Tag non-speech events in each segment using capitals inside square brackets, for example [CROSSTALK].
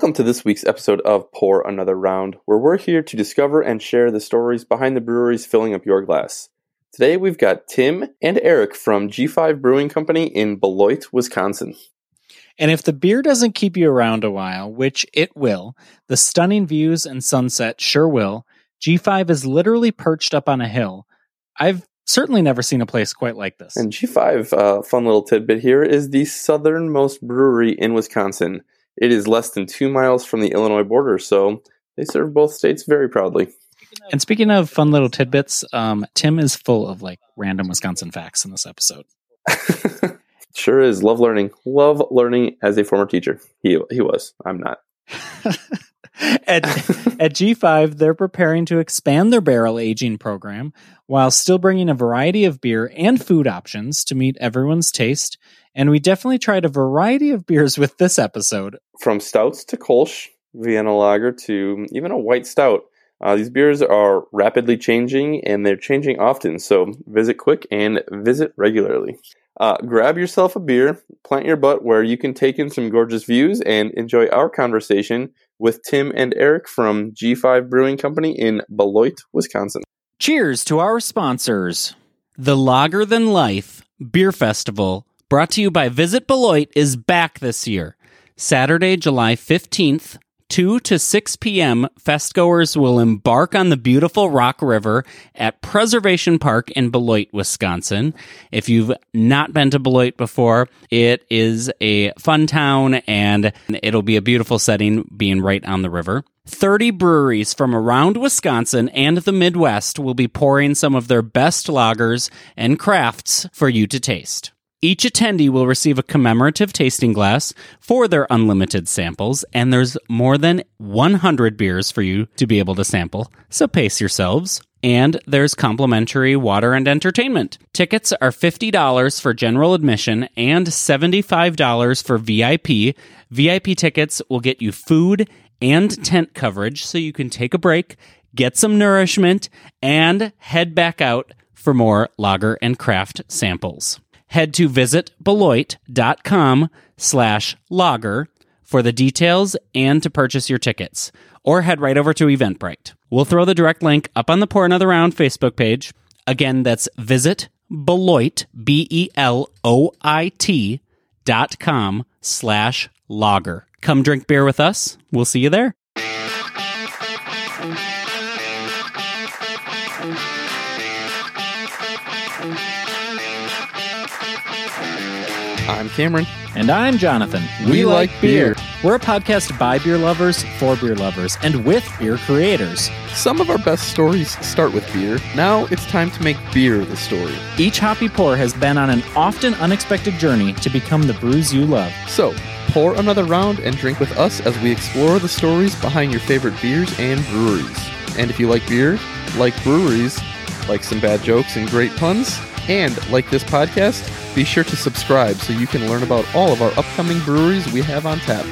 Welcome to this week's episode of Pour Another Round, where we're here to discover and share the stories behind the breweries filling up your glass. Today we've got Tim and Eric from G5 Brewing Company in Beloit, Wisconsin. And if the beer doesn't keep you around a while, which it will, the stunning views and sunset sure will. G5 is literally perched up on a hill. I've certainly never seen a place quite like this. And G5, uh, fun little tidbit here, is the southernmost brewery in Wisconsin. It is less than two miles from the Illinois border, so they serve both states very proudly. And speaking of fun little tidbits, um, Tim is full of like random Wisconsin facts in this episode. [LAUGHS] sure is. Love learning. Love learning as a former teacher. He he was. I'm not. [LAUGHS] at, at G5, they're preparing to expand their barrel aging program while still bringing a variety of beer and food options to meet everyone's taste. And we definitely tried a variety of beers with this episode. From stouts to Kolsch, Vienna lager to even a white stout. Uh, these beers are rapidly changing and they're changing often, so visit quick and visit regularly. Uh, grab yourself a beer, plant your butt where you can take in some gorgeous views, and enjoy our conversation with Tim and Eric from G5 Brewing Company in Beloit, Wisconsin. Cheers to our sponsors. The Lager Than Life Beer Festival, brought to you by Visit Beloit, is back this year. Saturday, July 15th 2 to 6 p.m., festgoers will embark on the beautiful Rock River at Preservation Park in Beloit, Wisconsin. If you've not been to Beloit before, it is a fun town and it'll be a beautiful setting being right on the river. 30 breweries from around Wisconsin and the Midwest will be pouring some of their best lagers and crafts for you to taste. Each attendee will receive a commemorative tasting glass for their unlimited samples, and there's more than 100 beers for you to be able to sample, so pace yourselves. And there's complimentary water and entertainment. Tickets are $50 for general admission and $75 for VIP. VIP tickets will get you food and tent coverage so you can take a break, get some nourishment, and head back out for more lager and craft samples head to visitbeloit.com slash lager for the details and to purchase your tickets. Or head right over to Eventbrite. We'll throw the direct link up on the Pour Another Round Facebook page. Again, that's visit Beloit, B-E-L-O-I-T dot com slash lager. Come drink beer with us. We'll see you there. I'm Cameron. And I'm Jonathan. We like beer. We're a podcast by beer lovers, for beer lovers, and with beer creators. Some of our best stories start with beer. Now it's time to make beer the story. Each hoppy pour has been on an often unexpected journey to become the brews you love. So, pour another round and drink with us as we explore the stories behind your favorite beers and breweries. And if you like beer, like breweries, like some bad jokes and great puns, and like this podcast, be sure to subscribe so you can learn about all of our upcoming breweries we have on tap.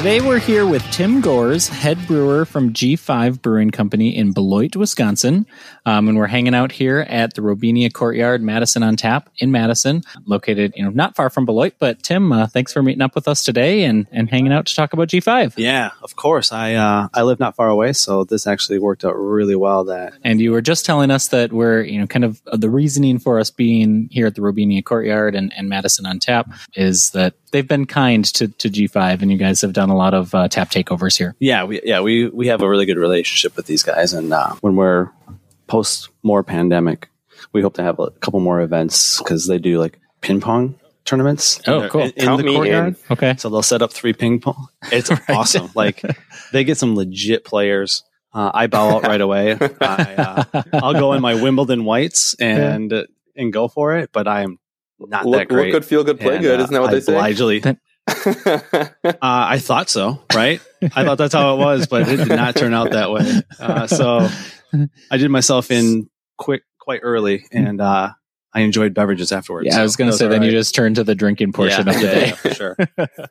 Today we're here with Tim Gores, head brewer from G5 Brewing Company in Beloit, Wisconsin. Um, and we're hanging out here at the Robinia Courtyard, Madison on Tap in Madison, located, you know, not far from Beloit. But Tim, uh, thanks for meeting up with us today and, and hanging out to talk about G5. Yeah, of course. I uh, I live not far away, so this actually worked out really well. That and you were just telling us that we're, you know, kind of uh, the reasoning for us being here at the Robinia Courtyard and, and Madison on Tap is that they've been kind to, to G5 and you guys have done a lot of uh, tap takeovers here. Yeah, we yeah we we have a really good relationship with these guys, and uh, when we're post more pandemic, we hope to have a couple more events because they do like ping pong tournaments. Oh, cool! In, in the courtyard. In. Okay, so they'll set up three ping pong. It's [LAUGHS] right. awesome. Like they get some legit players. Uh, I bow out right away. [LAUGHS] I, will uh, go in my Wimbledon whites and yeah. and go for it, but I am not look, that great. Look good, feel good, play and, good. Isn't that what I they say? Obligely, [LAUGHS] uh, I thought so, right? I thought that's how it was, but it did not turn out that way. Uh, so I did myself in quick, quite early, and uh, I enjoyed beverages afterwards. Yeah, I was going to say, then right. you just turn to the drinking portion yeah, of the yeah, day. [LAUGHS] Yeah, for sure.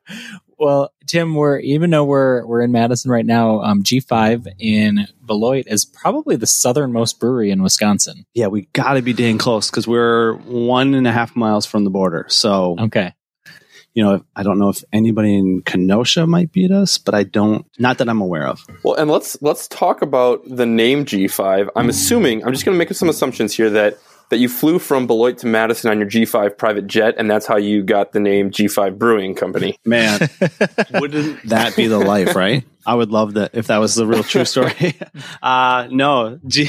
[LAUGHS] well, Tim, we're even though we're we're in Madison right now, um, G5 in Beloit is probably the southernmost brewery in Wisconsin. Yeah, we got to be dang close because we're one and a half miles from the border. So okay, you know, I don't know if anybody in Kenosha might beat us, but I don't, not that I'm aware of. Well, and let's let's talk about the name G5. I'm assuming I'm just going to make some assumptions here that that you flew from Beloit to Madison on your G5 private jet, and that's how you got the name G5 Brewing Company. Man, [LAUGHS] wouldn't that be the life, right? I would love that if that was the real true story. [LAUGHS] uh, no, G,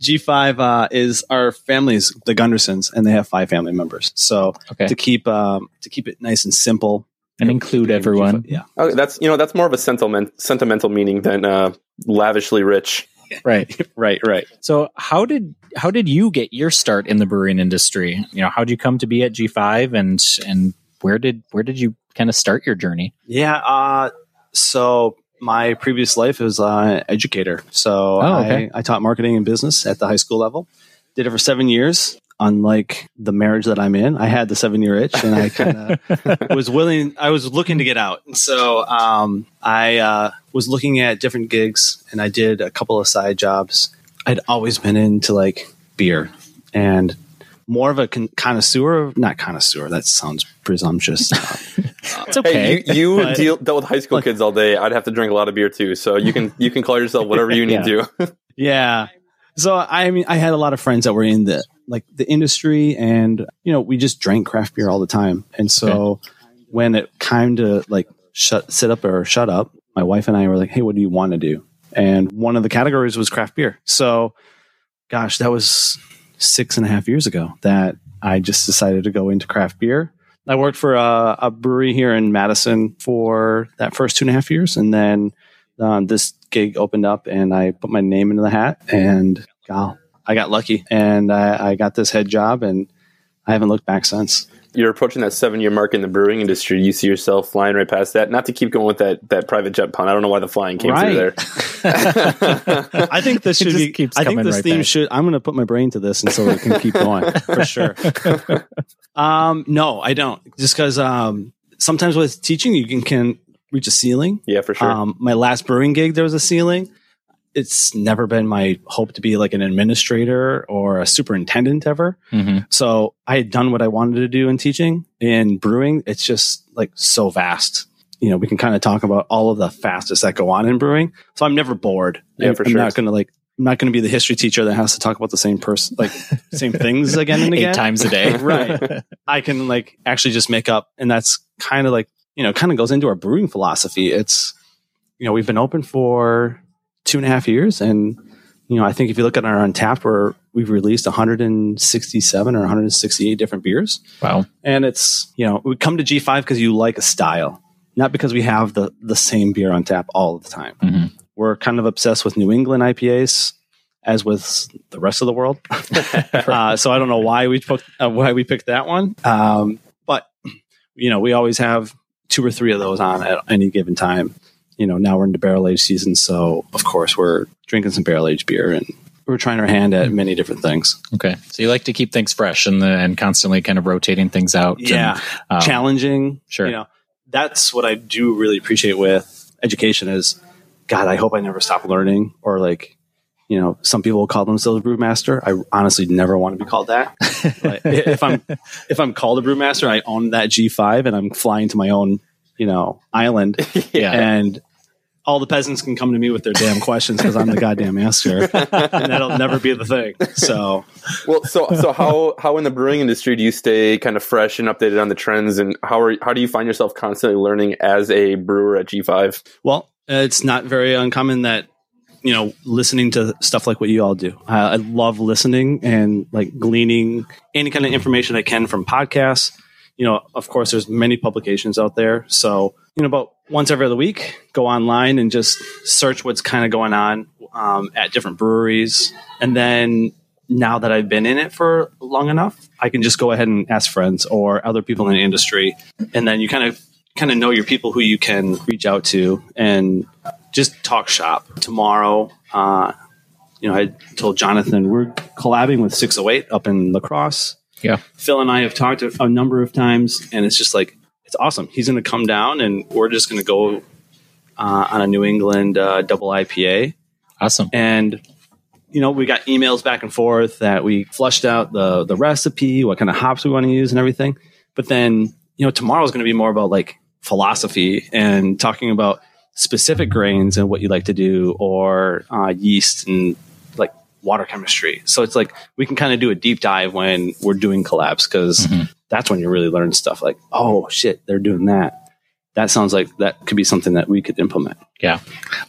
G5 uh, is our families, the Gundersons, and they have five family members. So Okay. to keep um, to keep it nice and simple, And include everyone. yeah, Oh, that's you know that's more of a sentiment sentimental meaning than uh, lavishly rich. Right. right, right. So how did how did you get your start in the brewing industry? You know, how did you come to be at G5 and and where did where did you kind of start your journey? Yeah. Uh, so my previous life was uh, educator. So Oh, okay. I, I taught marketing and business at the high school level. Did it for seven years. Unlike the marriage that I'm in, I had the seven year itch, and I kind of [LAUGHS] was willing. I was looking to get out, and so um, I uh, was looking at different gigs, and I did a couple of side jobs. I'd always been into like beer and more of a con- connoisseur. Not connoisseur. That sounds presumptuous. [LAUGHS] Uh, It's okay. Hey, you, you But- deal, dealt with high school kids all day. I'd have to drink a lot of beer too, so you can you can call yourself whatever you need [LAUGHS] to. [LAUGHS] Yeah. So I mean, I had a lot of friends that were in the like the industry, and you know, we just drank craft beer all the time. And so when it kind of like shut sit up or shut up, my wife and I were like, "Hey, what do you want to do?" And one of the categories was craft beer. So, gosh, that was six and a half years ago that I just decided to go into craft beer. I worked for a, a brewery here in Madison for that first two and a half years, and then um, this gig opened up and I put my name into the hat and gal, I got lucky and I, I got this head job and I haven't looked back since. You're approaching that seven year mark in the brewing industry. You see yourself flying right past that. Not to keep going with that that private jet pun. I don't know why the flying came Right. through there. [LAUGHS] I think this should just be. keeps I think this right theme back. should. I'm going to put my brain to this, and so it can keep going for sure. [LAUGHS] Um, no, I don't. Just because um, sometimes with teaching, you can can reach a ceiling. yeah, for sure. Um, my last brewing gig, there was a ceiling. It's never been my hope to be like an administrator or a superintendent ever. Mhm. So I had done what I wanted to do in teaching. In brewing, it's just like so vast. You know, we can kind of talk about all of the fastest that go on in brewing. So I'm never bored. Yeah, I'm, for I'm sure. not going to like. I'm not going to be the history teacher that has to talk about the same person, like [LAUGHS] same things again and again. Eight times a day. [LAUGHS] Right. I can like actually just make up, and that's kind of like you know, kind of goes into our brewing philosophy. It's you know, we've been open for two and a half years, and you know, I think if you look at our Untappd, where we've released 167 or 168 different beers, Wow. and it's you know, we come to G5 because you like a style, not because we have the the same beer on tap all the time. Mhm. We're kind of obsessed with New England IPAs. As with the rest of the world, [LAUGHS] uh, so I don't know why we picked uh, why we picked that one. Um, but you know, we always have two or three of those on at any given time. You know, now we're into barrel age season, so of course we're drinking some barrel aged beer and we're trying our hand at many different things. Okay. So you like to keep things fresh and the and constantly kind of rotating things out. and, Yeah, um, challenging. sure. You know, that's what I do really appreciate with education is, God, I hope I never stop learning or like. You know, some people will call themselves brewmaster. I honestly never want to be called that. But if I'm [LAUGHS] if I'm called a brewmaster, I own that G5 and I'm flying to my own, you know, island [LAUGHS] Yeah. and all the peasants can come to me with their damn questions because I'm the goddamn master, and that'll never be the thing. So, well, so so how how in the brewing industry do you stay kind of fresh and updated on the trends, and how are how do you find yourself constantly learning as a brewer at G5? well, uh, it's not very uncommon that you know listening to stuff like what you all do. I, I love listening and like gleaning any kind of information I can from podcasts. You know, of course, there's many publications out there, so you know, about once every other week, go online and just search what's kind of going on um, at different breweries, and then now that I've been in it for long enough, I can just go ahead and ask friends or other people in the industry, and then you kind of kind of know your people who you can reach out to and just talk shop. Tomorrow, uh, you know, I told Jonathan we're collabing with 608 up in La Crosse. Yeah. Phil and I have talked a, number of times, and it's just like awesome. He's going to come down, and we're just going to go uh, on a New England uh, double IPA. Awesome. And you know, we got emails back and forth that we flushed out the the recipe, what kind of hops we want to use, and everything. But then you know, tomorrow's going to be more about like philosophy and talking about specific grains and what you like to do, or uh, yeast and like water chemistry. So it's like we can kind of do a deep dive when we're doing collabs because Mhm. That's when you really learn stuff like, oh shit, they're doing that. That sounds like that could be something that we could implement. Yeah.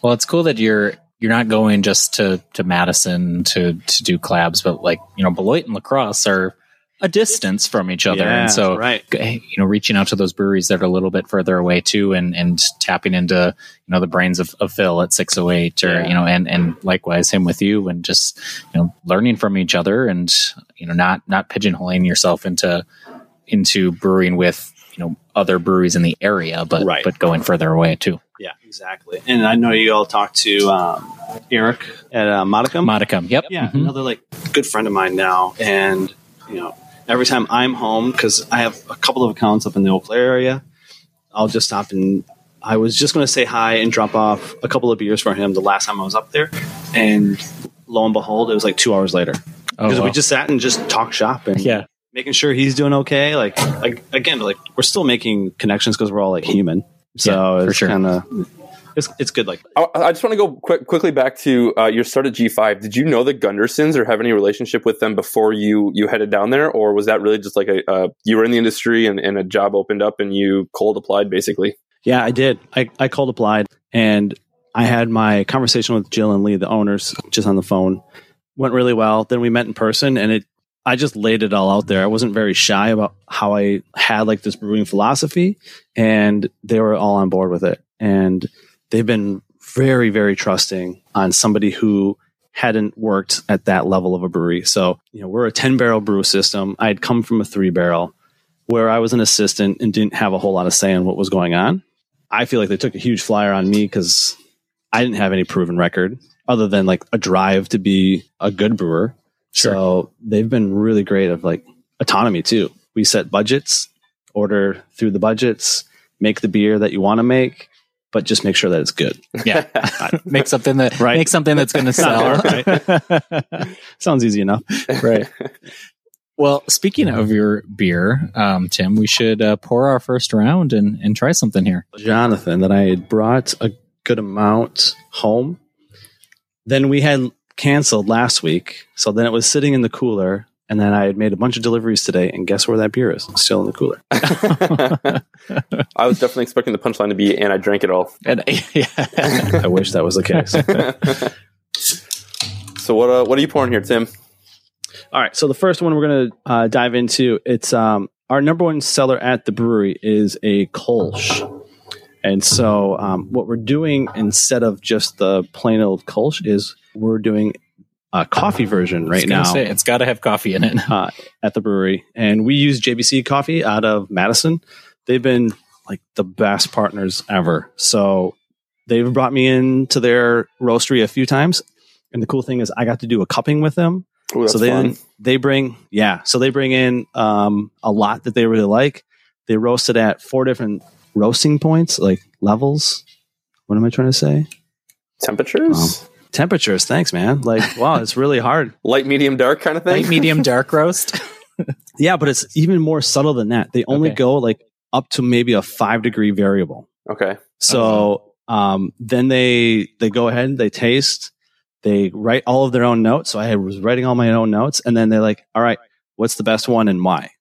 Well, it's cool that you're you're not going just to to Madison to to do collabs, but like you know, Beloit and La Crosse are a distance from each other, and so right. you know, reaching out to those breweries that are a little bit further away too, and and tapping into you know the brains of, of Phil at six oh eight, or Yeah. you know, and and likewise him with you, and just you know, learning from each other, and you know, not not pigeonholing yourself into into brewing with you know other breweries in the area, but Right. but going further away too. Yeah, exactly. And I know you all talked to um, Eric at uh, Modicum. Modicum, yep, yeah, Mhm. another like good friend of mine now, and you know, every time I'm home because I have a couple of accounts up in the Eau Claire area, I'll just stop and I was just going to say hi and drop off a couple of beers for him the last time I was up there, and lo and behold, it was like two hours later Oh, because we just sat and just talked shop and yeah. Making sure he's doing okay. Like, like again, like we're still making connections because we're all like human. So Yeah, it's sure. kind of it's it's good. Like I, I just want to go quick, quickly back to uh, your start at G5. Did you know the Gundersons or have any relationship with them before you you headed down there, or was that really just like a uh, you were in the industry and, and a job opened up and you cold applied basically? Yeah, I did. I, I cold applied and I had my conversation with Jill and Lee, the owners, just on the phone. Went really well. Then we met in person and it I just laid it all out there. I wasn't very shy about how I had like this brewing philosophy and they were all on board with it. And they've been very, very trusting on somebody who hadn't worked at that level of a brewery. So, you know, we're a 10 barrel brew system. I had come from a three barrel where I was an assistant and didn't have a whole lot of say in what was going on. I feel like they took a huge flyer on me because I didn't have any proven record other than like a drive to be a good brewer. So they've been really great of like autonomy too. We set budgets, order through the budgets, make the beer that you want to make, but just make sure that it's good. Yeah. [LAUGHS] make something that Right. make something that's going [LAUGHS] to sell. Right. [LAUGHS] Sounds easy enough. right. Well, speaking of your beer, um, Tim, we should uh, pour our first round and, and try something here. Jonathan that I had brought a good amount home. Then we had canceled last week. So then it was sitting in the cooler. And then I had made a bunch of deliveries today. And guess where that beer is? Still in the cooler. [LAUGHS] I was definitely expecting the punchline to be, and I drank it all. [LAUGHS] And, yeah. I wish that was the case. [LAUGHS] so what uh, what are you pouring here, Tim? All right. So the first one we're going to uh, dive into, it's um, our number one seller at the brewery is a Kolsch. And so um, what we're doing instead of just the plain old Kolsch is we're doing a coffee version right now. say, it's got to have coffee in it. [LAUGHS] uh, at the brewery, and we use JBC coffee out of Madison. They've been like the best partners ever. So they've brought me into their roastery a few times, and the cool thing is I got to do a cupping with them. Ooh, that's so they fun. they bring yeah, so they bring in um, a lot that they really like. They roast it at four different roasting points, like levels. What am I trying to say? temperatures, Temperatures. Thanks, man. Like, wow, it's really hard. [LAUGHS] light, medium, dark kind of thing. Light, medium, dark roast. [LAUGHS] Yeah, but it's even more subtle than that. They only Okay. go like up to maybe a five degree variable. Okay. So um, then they they go ahead, and they taste, they write all of their own notes. So I was writing all my own notes, and then they're like, "All right, what's the best one and why?"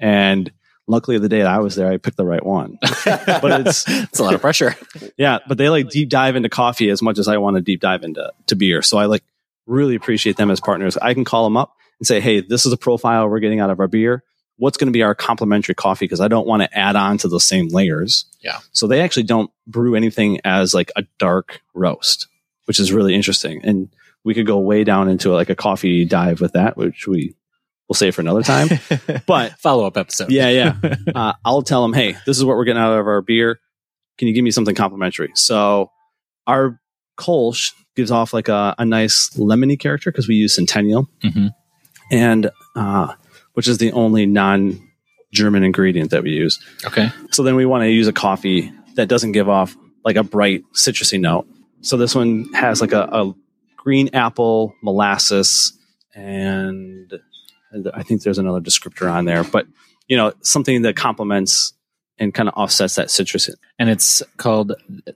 And luckily, the day that I was there, I picked the right one. [LAUGHS] but it's it's a lot of pressure. yeah, but they like deep dive into coffee as much as I want to deep dive into to beer. So I like really appreciate them as partners. I can call them up and say, "Hey, this is a profile we're getting out of our beer. What's going to be our complementary coffee?" Because I don't want to add on to the same layers. Yeah. So they actually don't brew anything as like a dark roast, which is really interesting. And we could go way down into like a coffee dive with that, which we will save for another time. [LAUGHS] But Follow up episode. yeah, yeah. [LAUGHS] Uh, I'll tell them, hey, this is what we're getting out of our beer. Can you give me something complimentary? So our Kolsch gives off like a, a nice lemony character because we use Centennial, hmm and uh, which is the only non-German ingredient that we use. Okay. So then we want to use a coffee that doesn't give off like a bright citrusy note. So this one has like a, a green apple, molasses, and I think there's another descriptor on there. But you know, something that complements and kind of offsets that citrus. And it's called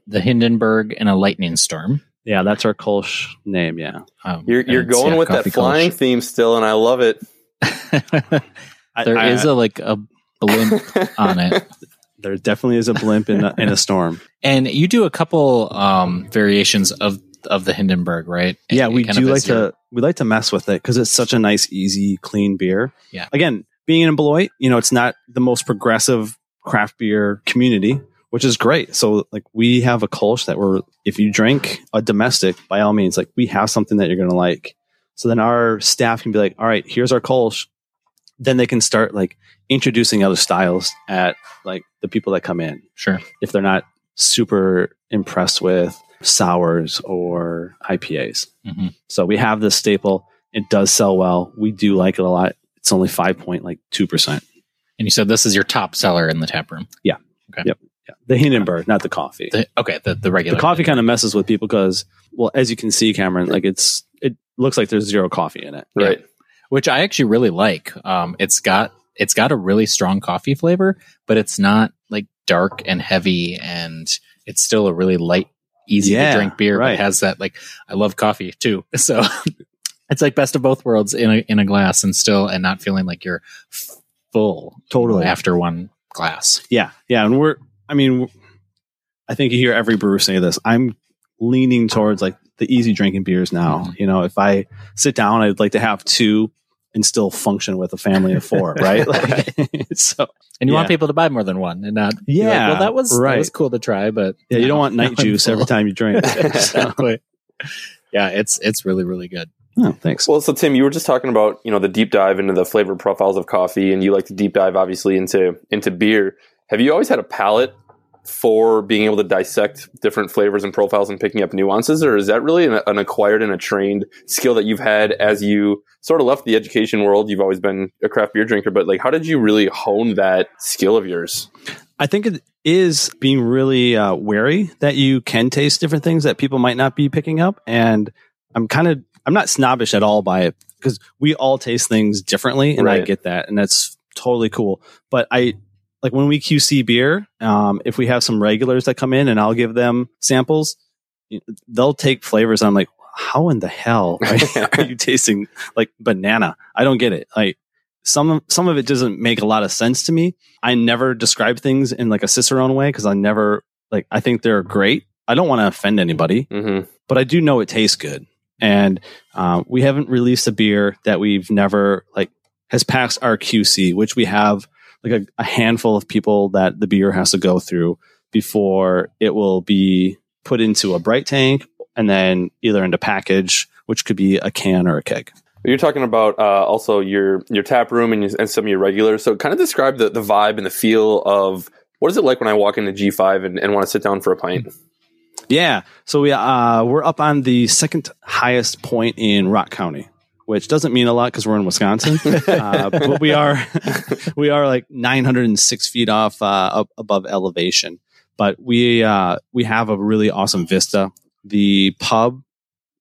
the Hindenburg and a lightning storm. Yeah, that's our Kolsch name. Yeah, Um, You're you're going yeah, with that coffee flying Kolsch. theme still, and I love it. [LAUGHS] There is I- a like a blimp [LAUGHS] on it. there definitely is a blimp in a, in a storm. [LAUGHS] And you do a couple um, variations of of the Hindenburg, right? yeah, we do like your- to we like to mess with it because it's such a nice, easy, clean beer. Yeah. Again, being in Beloit, you know, it's not the most progressive craft beer community, which is great. So like we have a Kolsch that we're if you drink a domestic, by all means, like we have something that you're gonna like. So then our staff can be like, all right, here's our Kolsch. Then they can start like introducing other styles at like the people that come in Sure. if they're not super impressed with sours or IPAs. Mhm. So we have this staple. It does sell well. We do like it a lot. It's only five point like two percent. And you said this is your top seller in the tap room. Yeah. Okay. Yeah, the Hindenburg, not the coffee. The, okay, the the regular The coffee kind of messes with people because, well, as you can see, Cameron, like it's it looks like there's zero coffee in it. Right. which I actually really like. Um, it's got it's got a really strong coffee flavor, but it's not like dark and heavy, and it's still a really light, easy Yeah, to drink beer. But right. it has that like I love coffee too, [LAUGHS] so it's like best of both worlds in a in a glass, and still and not feeling like you're full Totally. after one glass. Yeah, yeah, and we're. I mean, I think you hear every brewer say this. I'm leaning towards like the easy drinking beers now. Mhm. You know, if I sit down, I'd like to have two and still function with a family of four, [LAUGHS] right? Like, [LAUGHS] so And you want people to buy more than one, and not be like, Yeah, well, that was that right. was cool to try, but yeah, you don't want [LAUGHS] night now I'm juice every time you drink. Exactly. Yeah, it's it's really really good. oh, thanks. Well, so Tim, you were just talking about you know the deep dive into the flavor profiles of coffee, and you like to deep dive obviously into into beer. Have you always had a palate for being able to dissect different flavors and profiles and picking up nuances, or is that really an, an acquired and a trained skill that you've had as you sort of left the education world? You've always been a craft beer drinker, but like, how did you really hone that skill of yours? I think it is being really uh, wary that you can taste different things that people might not be picking up. And I'm kind of, I'm not snobbish at all by it because we all taste things differently. And I get that. And that's totally cool. But I, like when we QC beer, um, if we have some regulars that come in and I'll give them samples, they'll take flavors. I'm like, how in the hell [LAUGHS] are, are you tasting like banana? I don't get it. Like some of, some of it doesn't make a lot of sense to me. I never describe things in like a Cicerone way because I never like I think they're great. I don't want to offend anybody, Mm-hmm. but I do know it tastes good. And uh, we haven't released a beer that we've never like has passed our QC, which we have like a, a handful of people that the beer has to go through before it will be put into a bright tank and then either into package, which could be a can or a keg. You're talking about uh, also your your tap room and, your, and some of your regulars. So, kind of describe the, the vibe and the feel of what is it like when I walk into G5 and, and want to sit down for a pint. Yeah. So we uh we're up on the second highest point in Rock County, which doesn't mean a lot because we're in Wisconsin. [LAUGHS] uh, but we are [LAUGHS] we are like 906 feet off uh, up above elevation. But we uh we have a really awesome vista. The pub,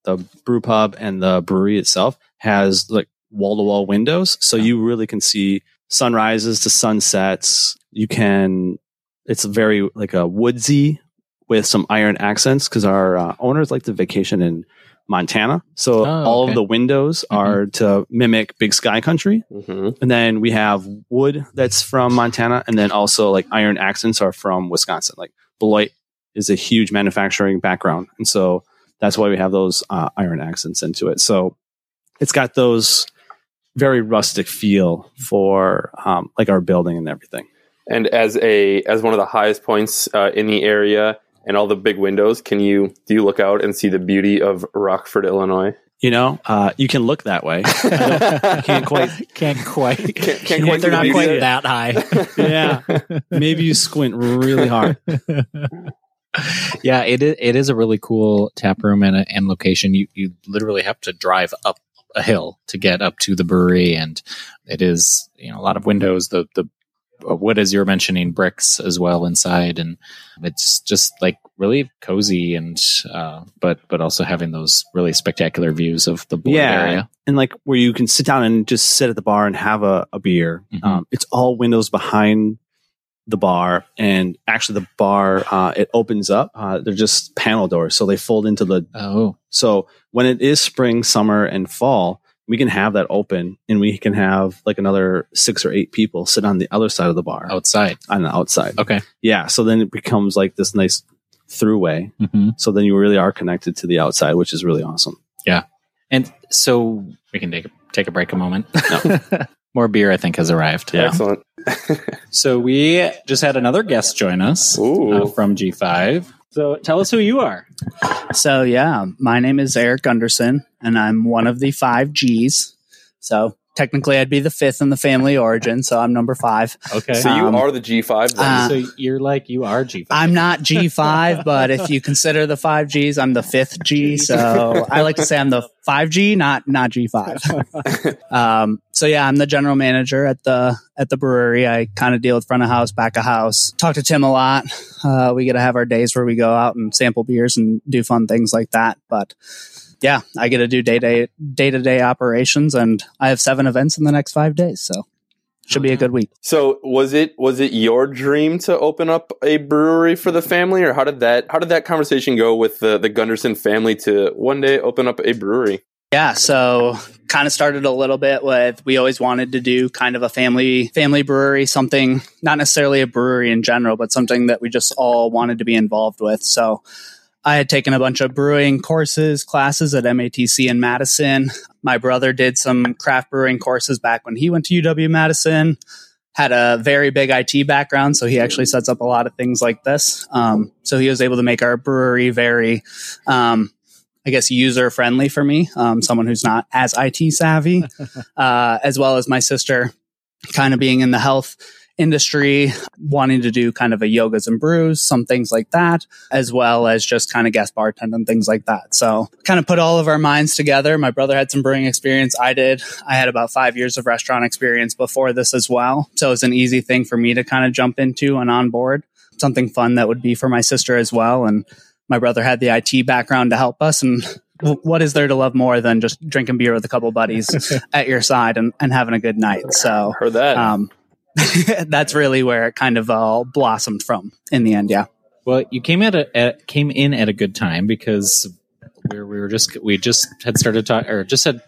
the brew pub, and the brewery itself has like wall to wall windows, so you really can see sunrises to sunsets. You can. It's very like a woodsy with some iron accents because our uh, owners like to vacation in Montana. So Oh, all of the windows Mhm. are to mimic big sky country. Mm-hmm. And then we have wood that's from Montana. And then also like iron accents are from Wisconsin. Like Beloit is a huge manufacturing background. And so that's why we have those uh, iron accents into it. So it's got those very rustic feel for um, like our building and everything. And as a as one of the highest points uh, in the area and all the big windows, can you do you look out and see the beauty of Rockford, Illinois? You know, uh, you can look that way. I don't- I can't quite can't quite. [LAUGHS] Can't- can't quite they're not quite beauty that high. [LAUGHS] yeah. Maybe you squint really hard. [LAUGHS] yeah, it is, it is a really cool tap room and, and location. You you literally have to drive up a hill to get up to the brewery, and it is you know a lot of windows. The the wood, as you're mentioning, bricks as well inside, and it's just like really cozy and uh, but but also having those really spectacular views of the Yeah. area. and like where you can sit down and just sit at the bar and have a, a beer. Mhm. Um, it's all windows behind the bar, and actually the bar uh, it opens up. Uh, they're just panel doors, so they fold into the. Oh, So when it is spring, summer, and fall, we can have that open, and we can have like another six or eight people sit on the other side of the bar outside. on the outside. Okay. Yeah, so then it becomes like this nice throughway. hmm So then you really are connected to the outside, which is really awesome. Yeah. And so we can take a, take a break a moment. [LAUGHS] [LAUGHS] More beer, I think, has arrived. yeah. Excellent. [LAUGHS] So we just had another guest join us uh, from G5. So tell us who you are. So yeah, my name is Eric Gunderson, and I'm one of the five G's. So technically, I'd be the fifth in the family origin. So I'm number five. Okay. So you Um, are the G5 uh, so you're like you are G5. I'm not G5, [LAUGHS] but if you consider the five G's, I'm the fifth G. So I like to say I'm the five G, not not G5. [LAUGHS] Um, so yeah, I'm the general manager at the at the brewery. I kind of deal with front of house, back of house. Talk to Tim a lot. Uh, we get to have our days where we go out and sample beers and do fun things like that. But yeah, I get to do day day day to day operations, and I have seven events in the next five days. So should be a good week. So was it was it your dream to open up a brewery for the family, or how did that how did that conversation go with the the Gunderson family to one day open up a brewery? Yeah, so kind of started a little bit with we always wanted to do kind of a family family brewery, something not necessarily a brewery in general, but something that we just all wanted to be involved with. So I had taken a bunch of brewing courses, classes at MATC in Madison. My brother did some craft brewing courses back when he went to UW Madison. Had a very big IT background, so he actually sets up a lot of things like this. Um, so he was able to make our brewery very um, I guess user friendly for me, um, someone who's not as IT savvy, [LAUGHS] uh, as well as my sister, kind of being in the health industry, wanting to do kind of a yogas and brews, some things like that, as well as just kind of guest bartend and things like that. So kind of put all of our minds together. My brother had some brewing experience. I did. I had about five years of restaurant experience before this as well. So it's an easy thing for me to kind of jump into and on board. Something fun that would be for my sister as well. And my brother had the IT background to help us. And what is there to love more than just drinking beer with a couple buddies [LAUGHS] at your side and, and having a good night? So Heard that? um, [LAUGHS] that's really where it kind of all blossomed from in the end. Yeah. Well, you came at a at, came in at a good time because we were, we were just we just had started talking or just had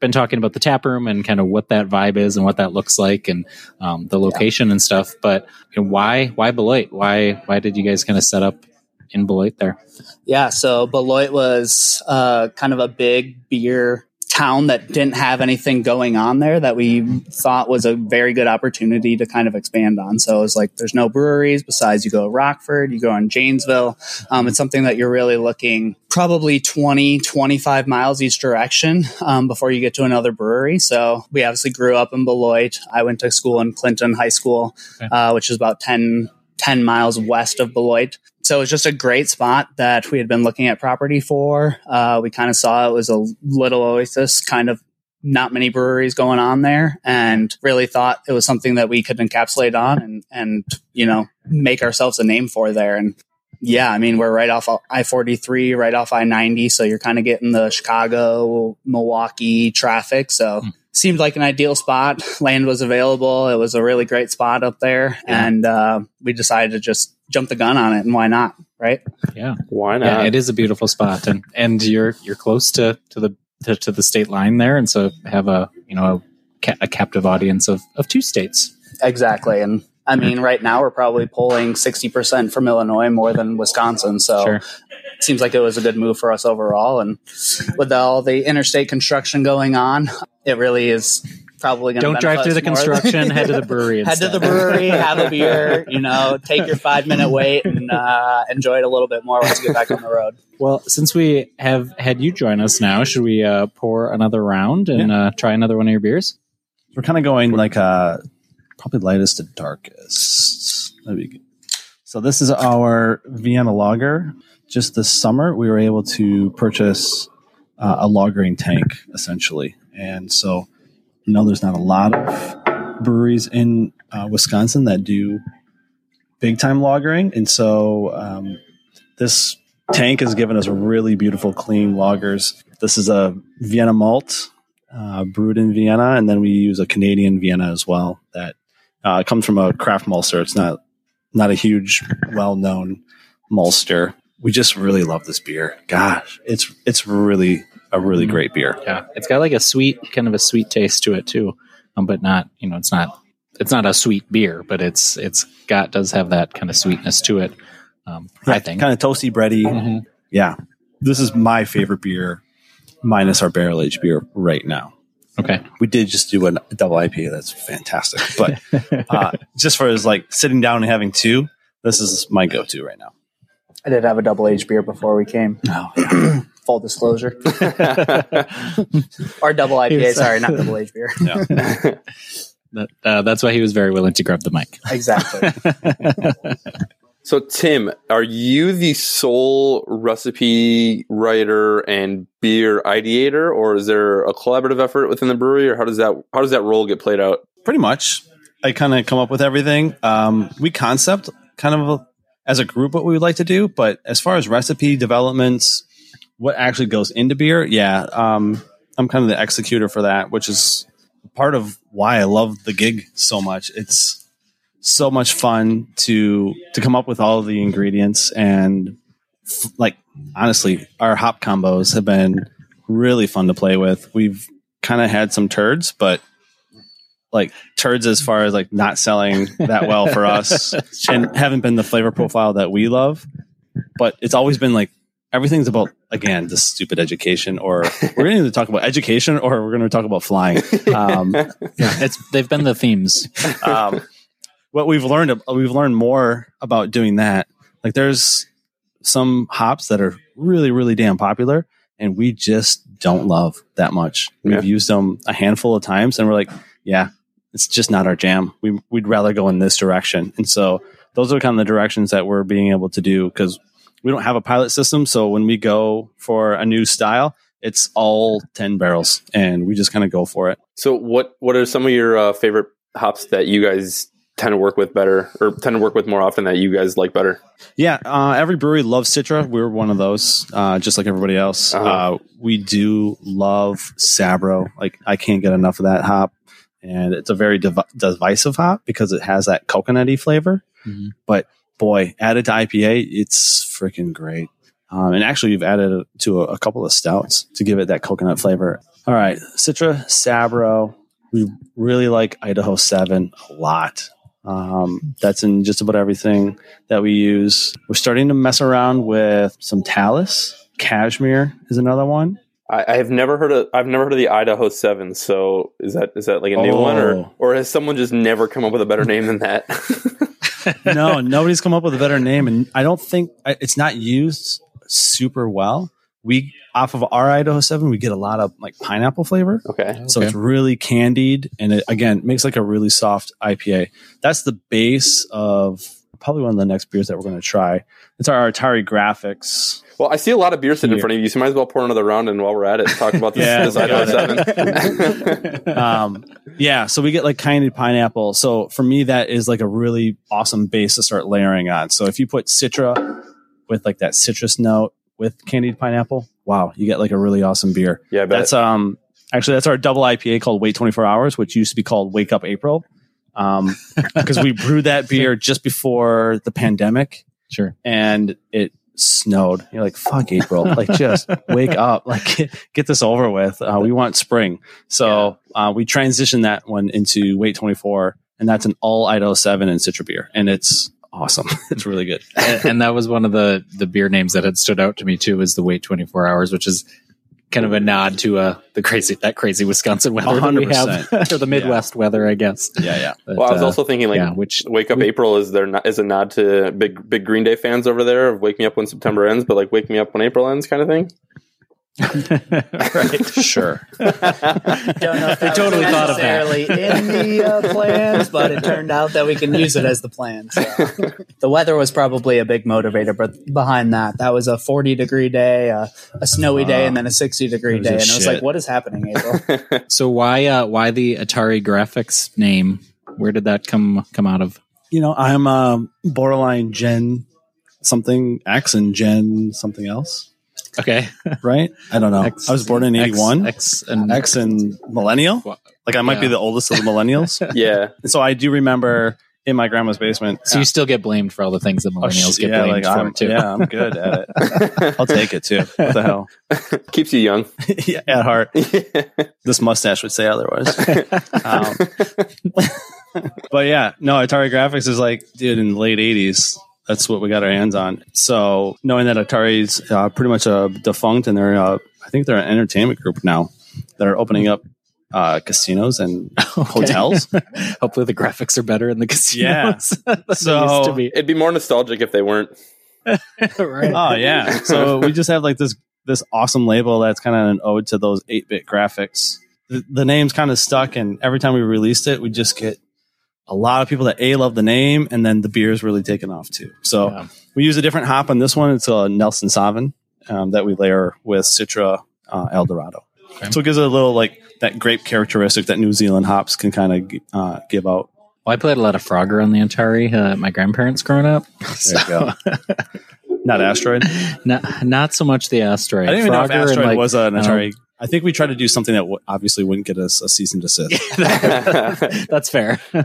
been talking about the tap room and kind of what that vibe is and what that looks like and um, the location and stuff. But you know, why why Beloit? Why why did you guys kind of set up in Beloit there? Yeah. So Beloit was uh, kind of a big beer town that didn't have anything going on there that we thought was a very good opportunity to kind of expand on. So it was like, there's no breweries besides you go to Rockford, you go in Janesville. Um, it's something that you're really looking probably 20, 25 miles each direction um, before you get to another brewery. So we obviously grew up in Beloit. I went to school in Clinton High School, Okay. uh, which is about 10, 10 miles west of Beloit. So it was just a great spot that we had been looking at property for. Uh, we kind of saw it was a little oasis, kind of not many breweries going on there, and really thought it was something that we could encapsulate on and and you know make ourselves a name for there. And yeah, I mean we're right off I forty three, right off I ninety, so you're kind of getting the Chicago, Milwaukee traffic. So. Hmm. Seemed like an ideal spot. [LAUGHS] Land was available. It was a really great spot up there, Yeah. and uh, we decided to just jump the gun on it. And why not? Right? Yeah, Why yeah, not? it is a beautiful spot, and and you're you're close to to the to, to the state line there, and so have a you know a, ca- a captive audience of of two states. Exactly. And I mean, right now we're probably pulling 60% from Illinois more than Wisconsin. So Sure. it seems like it was a good move for us overall. And with all the interstate construction going on, it really is probably going to Don't drive through the construction. [LAUGHS] head to the brewery. Head to the brewery, [LAUGHS] have a beer, you know, take your five minute wait and uh, enjoy it a little bit more once you get back on the road. [LAUGHS] Well, since we have had you join us now, should we uh, pour another round and uh, try another one of your beers? We're kind of going like uh probably lightest to darkest. That'd be good. So this is our Vienna lager. Just this summer, we were able to purchase uh, a lagering tank, essentially, and so you know, there's not a lot of breweries in uh, Wisconsin that do big time lagering, and so um, this tank has given us really beautiful, clean lagers. This is a Vienna malt uh, brewed in Vienna, and then we use a Canadian Vienna as well. That uh, comes from a craft maltster. It's not not a huge, well known maltster. We just really love this beer. Gosh, it's it's really a really great beer. Yeah, it's got like a sweet, kind of a sweet taste to it too, um, but not you know, it's not it's not a sweet beer, but it's it's got does have that kind of sweetness to it. Um, I think. kind of toasty bready. Mhm. Yeah, this is my favorite beer, minus our barrel aged beer right now. Okay. We did just do a double IPA. That's fantastic. But [LAUGHS] uh, just for as like sitting down and having two, this is my go to right now. I did have a double aged beer before we came. Oh, [CLEARS THROAT] Full disclosure. [LAUGHS] or double IPA, sorry, not double aged [LAUGHS] beer. [LAUGHS] That, uh, that's why he was very willing to grab the mic. Exactly. So, Tim, are you the sole recipe writer and beer ideator, or is there a collaborative effort within the brewery, or how does that how does that role get played out? pretty much. I kind of come up with everything. Um, we concept kind of as a group what we would like to do, but as far as recipe developments, what actually goes into beer, yeah, um, I'm kind of the executor for that, which is part of why I love the gig so much. It's so much fun to to come up with all of the ingredients and f- like honestly, our hop combos have been really fun to play with. We've kind of had some turds, but like turds as far as like not selling that well for us [LAUGHS] and haven't been the flavor profile that we love. But it's always been like everything's about again this stupid education or [LAUGHS] we're going to talk about education or we're going to talk about flying. [LAUGHS] Um, Yeah, it's they've been the themes. um, what we've learned, we've learned more about doing that. Like there's some hops that are really, really damn popular and we just don't love that much. We've Yeah. used them a handful of times and we're like, yeah, it's just not our jam. We, we'd rather go in this direction. And so those are kind of the directions that we're being able to do because we don't have a pilot system. So when we go for a new style, it's all 10 barrels and we just kind of go for it. So, what what are some of your uh, favorite hops that you guys tend to work with better, or tend to work with more often that you guys like better? Yeah, uh, every brewery loves Citra. We're one of those, uh, just like everybody else. Uh-huh. Uh, we do love Sabro. Like I can't get enough of that hop, and it's a very div- divisive hop because it has that coconutty flavor. Mhm. But boy, added to IPA, it's freaking great. Um, and actually, you've added it to a, a couple of stouts to give it that coconut flavor. All right, Citra, Sabro. We really like Idaho Seven a lot. Um, that's in just about everything that we use. We're starting to mess around with some Talus. Cashmere is another one. I, have never heard of I've never heard of the Idaho Seven. So, is that is that like a new one, or Oh. or has someone just never come up with a better name than that? [LAUGHS] [LAUGHS] No, nobody's come up with a better name, and I don't think it's not used super well. We off of our Idaho Seven, we get a lot of like pineapple flavor. okay, So Okay. it's really candied, and it again makes like a really soft IPA. That's the base of probably one of the next beers that we're going to try. It's our Atari Graphics. well, I see a lot of beer sitting in front of you. So, you might as well pour another round, and while we're at it, talk about this, [LAUGHS] Yeah, this Idaho yeah. Seven. [LAUGHS] [LAUGHS] um, yeah, so we get like candied pineapple. So for me, that is like a really awesome base to start layering on. So if you put Citra with like that citrus note with candied pineapple, wow, you get like a really awesome beer. yeah, I bet. That's um actually that's our double IPA called Wait 24 Hours, which used to be called Wake Up April. Um, [LAUGHS] because we brewed that beer just before the pandemic Sure. and it snowed. You're like, fuck April. Like, just wake up. [LAUGHS] Like, get, get this over with. Uh, we want spring. So uh, we transitioned that one into Wait 24, and that's an all Idaho 7 and Citra beer. And it's awesome. [LAUGHS] it's really good. and, and that was one of the the beer names that had stood out to me too. is the wait twenty four hours, which is kind of a nod to uh the crazy that crazy Wisconsin weather that we have, [LAUGHS] or the Midwest weather, I guess. Yeah, yeah. [LAUGHS] But, well, I was uh, also thinking like yeah, which Wake Up April is there not, is a nod to big big Green Day fans over there of Wake Me Up When September Ends, but like Wake Me Up When April Ends kind of thing. [LAUGHS] right. Sure. [LAUGHS] Don't know if totally was thought of that. in the uh, plans, but it turned out that we can use it as the plan. So. the weather was probably a big motivator, but behind that, that was a 40 degree day, uh, a snowy day, and then a 60 degree day, a and I was like, what is happening, April? [LAUGHS] So why uh why the Atari graphics name? Where did that come come out of? You know, I'm um, borderline Gen something X and Gen something else, Okay, [LAUGHS] right? I don't know. X- I was born in 81. X, X and X and millennial. Like I might be the oldest of the millennials. [LAUGHS] yeah, And so I do remember in my grandma's basement. So you still get blamed for all the things that Oh, millennials sh- get yeah, blamed like, for I'm, too. Yeah, I'm good at it. [LAUGHS] I'll take it too. What the hell? Keeps you young. yeah, at heart, this mustache would say otherwise. Um, but yeah, no, Atari Graphics is like, dude, in the late '80s, that's what we got our hands on. So knowing that Atari's uh, pretty much uh, defunct, and they're, uh, I think they're an entertainment group now that are opening up uh, casinos and [LAUGHS] hotels. [LAUGHS] Hopefully, the graphics are better in the casinos. [LAUGHS] than they So- be. It'd be more nostalgic if they weren't. right. Oh yeah. So we just have like this this awesome label that's kind of an ode to those 8-bit graphics. The, the name's kind of stuck and every time we released it, we just get a lot of people that A love the name and then the beer is really taken off too. So Yeah. we use a different hop on this one. It's a Nelson Sauvin um, that we layer with Citra uh, Eldorado. Okay. So it gives it a little like that grape characteristic that New Zealand hops can kind of uh, give out. Well, I played a lot of Frogger on the Atari. Uh, my grandparents growing up. There you [LAUGHS] go. Not Asteroid. [LAUGHS] Not, not so much the asteroid. I didn't even know if Asteroid like, was an um, Atari. I think we tried to do something that w- obviously wouldn't get us a cease and desist. [LAUGHS] [LAUGHS] That's fair. [LAUGHS]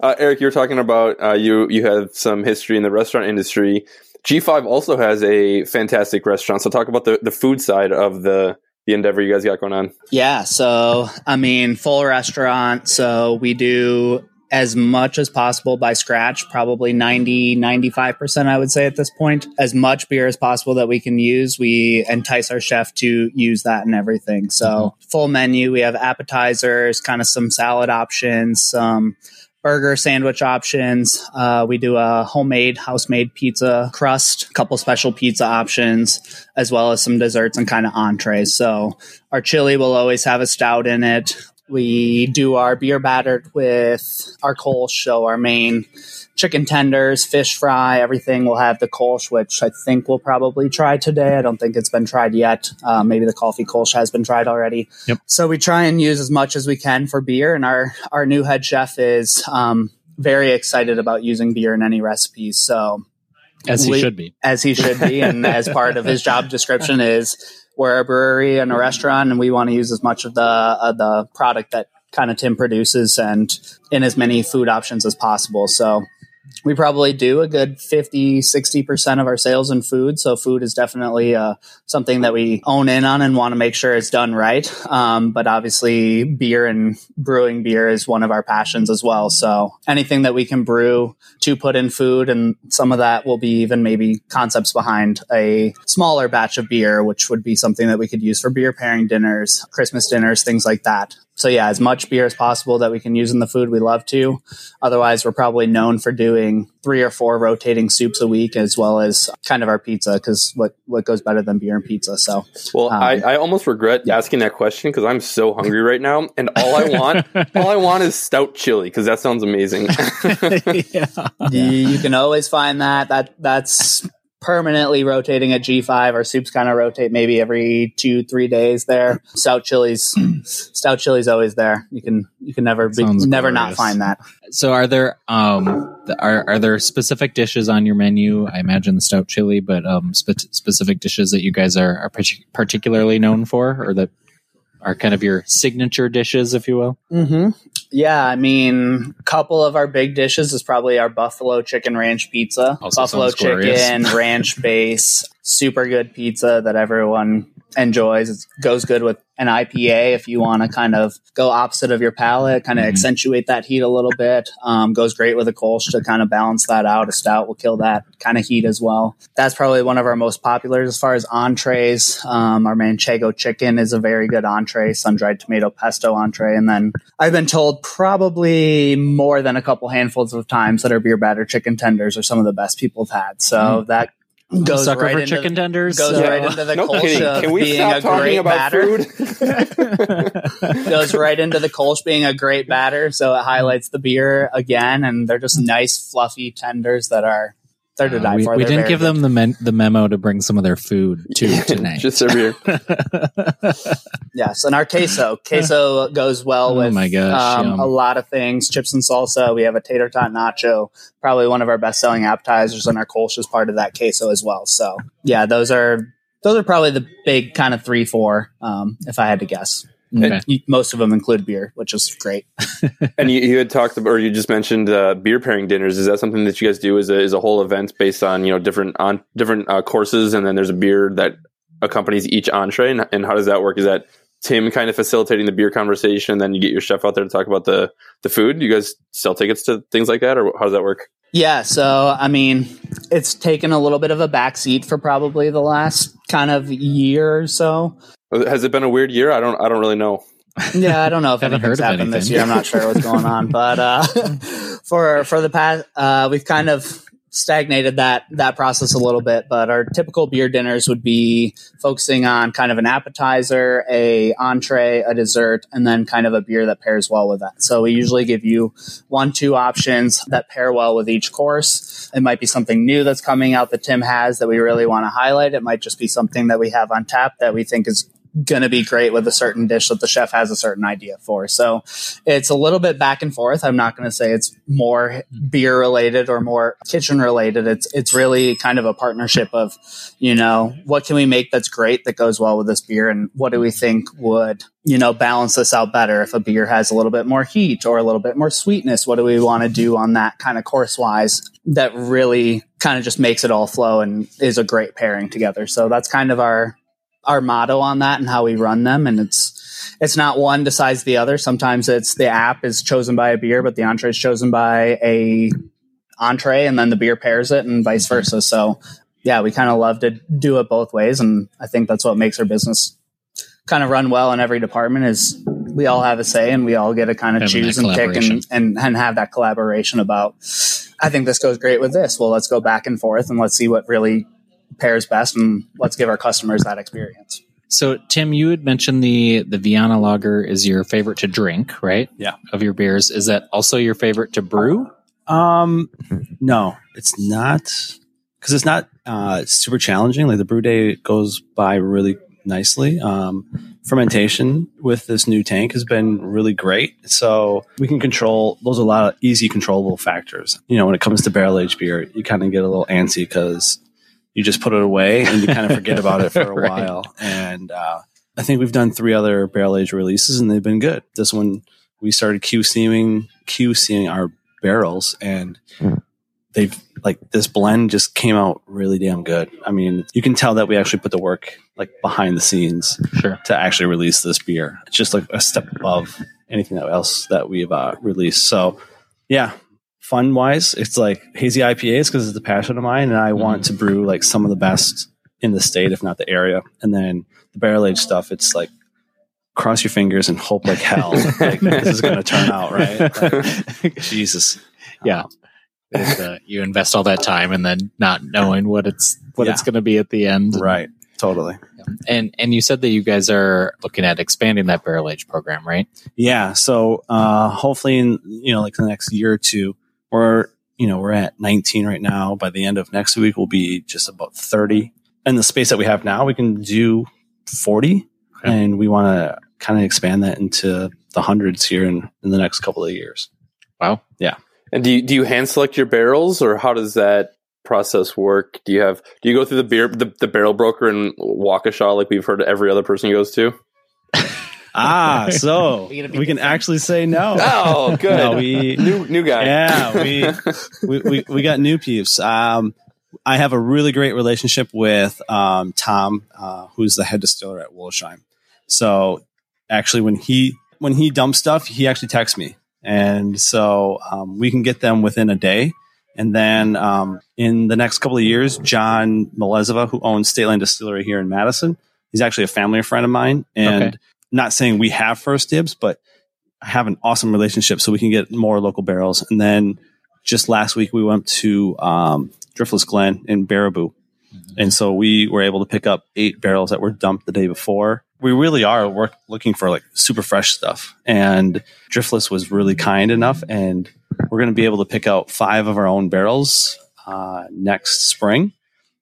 Uh, Eric, you're talking about uh, you you have some history in the restaurant industry. G5 also has a fantastic restaurant. So talk about the, the food side of the the endeavor you guys got going on. Yeah. So, I mean, full restaurant. So we do as much as possible by scratch, probably 90, 95%, I would say at this point. As much beer as possible that we can use. We entice our chef to use that and everything. So, full menu. We have appetizers, kind of some salad options, some burger sandwich options. Uh, we do a homemade, house made pizza crust, a couple special pizza options, as well as some desserts and kind of entrees. So our chili will always have a stout in it. We do our beer battered with our Kolsch, so our main chicken tenders, fish fry, everything We'll have the Kolsch, which I think we'll probably try today. I don't think it's been tried yet. Uh, maybe the coffee Kolsch has been tried already. Yep. So we try and use as much as we can for beer, and our our new head chef is um, very excited about using beer in any recipes. So As he We- should be. as he should be, and as part of his job description is we're a brewery and a restaurant, and we want to use as much of the uh, the product that kind of Tim produces and in as many food options as possible. So we probably do a good 50 60% of our sales in food so food is definitely uh, something that we own in on and want to make sure it's done right. Um, but obviously beer and brewing beer is one of our passions as well so anything that we can brew to put in food and some of that will be even maybe concepts behind a smaller batch of beer which would be something that we could use for beer pairing dinners christmas dinners things like that so yeah as much beer as possible that we can use in the food we love to otherwise we're probably known for doing three or four rotating soups a week as well as kind of our pizza because what what goes better than beer and pizza so Well, Um, I, I almost regret asking that question because I'm so hungry right now, and all I want, [LAUGHS] all I want is stout chili because that sounds amazing. [LAUGHS] [LAUGHS] yeah. you, you can always find that that that's permanently rotating at G5. Our soups kind of rotate maybe every two, three days there. Stout chilies, [CLEARS THROAT] stout chilies always there. You can, you can never be, Sounds never not find that. So are there um are are there specific dishes on your menu? I imagine the stout chili, but um spe- specific dishes that you guys are are partic- particularly known for, or that are kind of your signature dishes, if you will. Mm-hmm. Yeah, I mean, a couple of our big dishes is probably our buffalo chicken ranch pizza. Also buffalo chicken ranch [LAUGHS] base, super good pizza that everyone enjoys. It goes good with an IPA if you want to kind of go opposite of your palate, kind of Mhm. accentuate that heat a little bit. Um, goes great with a Kolsch to kind of balance that out. A stout will kill that kind of heat as well. That's probably one of our most popular as far as entrees. Um, our manchego chicken is a very good entree, sun dried tomato pesto entree, and then I've been told probably more than a couple handfuls of times that our beer batter chicken tenders are some of the best people have had. So that goes Sucker right for into chicken tenders. goes so- right into the no Kolsch kidding. of Can we being stop a talking great about batter. food? [LAUGHS] goes right into the Kolsch being a great batter, so it highlights the beer again, and they're just nice, fluffy tenders that are they're to Uh, we for. we didn't give good. them the men- the memo to bring some of their food too tonight. [LAUGHS] Just over here. [LAUGHS] Yes, and our queso. Queso goes well Oh with my gosh, um, a lot of things. Chips and salsa. We have a tater tot nacho, probably one of our best selling appetizers, and our Kolsch is part of that queso as well. So yeah, those are those are probably the big kind of three four, um, if I had to guess. Okay. Y- Most of them include beer, which is great. [LAUGHS] And you, you had talked about, or you just mentioned uh, beer pairing dinners. Is that something that you guys do as a, as a whole event based on you know different on different uh, courses, and then there's a beer that accompanies each entree? And, and how does that work? Is that Tim kind of facilitating the beer conversation, and then you get your chef out there to talk about the the food? You guys sell tickets to things like that, or how does that work? Yeah, so I mean, it's taken a little bit of a backseat for probably the last kind of year or so. Has it been a weird year? I don't I don't really know. Yeah, I don't know if Haven't anything's heard of happened this year. I'm not sure what's going on, but uh, [LAUGHS] for for the past, uh, we've kind of stagnated that that process a little bit. But our typical beer dinners would be focusing on kind of an appetizer, a entree, a dessert, and then kind of a beer that pairs well with that. So we usually give you one, two options that pair well with each course. It might be something new that's coming out that Tim has that we really want to highlight. It might just be something that we have on tap that we think is going to be great with a certain dish that the chef has a certain idea for. So it's a little bit back and forth. I'm not going to say it's more beer related or more kitchen related. It's it's really kind of a partnership of, you know, what can we make that's great that goes well with this beer and what do we think would, you know, balance this out better if a beer has a little bit more heat or a little bit more sweetness, what do we want to do on that kind of course wise that really kind of just makes it all flow and is a great pairing together. So that's kind of our our motto on that and how we run them. And it's it's not one decides the other. Sometimes it's the app is chosen by a beer but the entree is chosen by a entree and then the beer pairs it and vice versa. Mm-hmm. So yeah we kind of love to do it both ways. And i think that's what makes our business kind of run well in every department is we all have a say and we all get to kind of Having choose and pick and, and and have that collaboration about i think this goes great with this. Well let's go back and forth and let's see what really pairs best and let's give our customers that experience So, Tim, you had mentioned the the Vienna Lager is your favorite to drink, right? Yeah. Of your beers, is that also your favorite to brew? Um, no, it's not because it's not uh, super challenging. Like the brew day goes by really nicely. Um, fermentation with this new tank has been really great. So we can control those are a lot of easy controllable factors. You know, when it comes to barrel aged beer, you kind of get a little antsy because you just put it away and you kind of forget about it for a [LAUGHS] Right. while. And uh, I think we've done three other barrel age releases and they've been good. This one we started QCing QCing our barrels and they've like this blend just came out really damn good. I mean, you can tell that we actually put the work like behind the scenes Sure. to actually release this beer. It's just like a step above anything else that we've uh, released. So, yeah, fun wise, it's like hazy IPAs because it's a passion of mine, and I want to brew like some of the best in the state, if not the area. And then the barrel aged stuff, it's like cross your fingers and hope like hell [LAUGHS] like this is going to turn out right. [LAUGHS] Like, Jesus, Yeah. Uh, you invest all that time and then not knowing what it's what Yeah. it's going to be at the end. right? Totally. And and you said that you guys are looking at expanding that barrel age program, right? Yeah. So uh, hopefully, in you know, like the next year or two, we're you know we're at 19 right now. By the end of next week, we'll be just about 30. And the space that we have now, we can do 40, Okay. and we want to kind of expand that into the hundreds here in, in the next couple of years. Wow. Yeah. And do you, do you hand select your barrels, or how does that process work? Do you have do you go through the beer the, the barrel broker in Waukesha like we've heard every other person goes to? Ah, [LAUGHS] so We gotta be we can different. actually say no. [LAUGHS] Oh, good. No, we new new guy. Yeah, we, [LAUGHS] we, we, we got new peeps. Um, I have a really great relationship with um, Tom, uh, who's the head distiller at Wollersheim. So actually, when he when he dumps stuff, he actually texts me, and so um, we can get them within a day. And then um, in the next couple of years, John Mleziva, who owns State Line Distillery here in Madison, he's actually a family friend of mine. And Okay. Not saying we have first dibs, but I have an awesome relationship, so we can get more local barrels. And then just last week, we went to um, Driftless Glen in Baraboo. And so we were able to pick up eight barrels that were dumped the day before. We really are work, looking for like super fresh stuff. And Driftless was really kind enough. And we're going to be able to pick out five of our own barrels uh, next spring.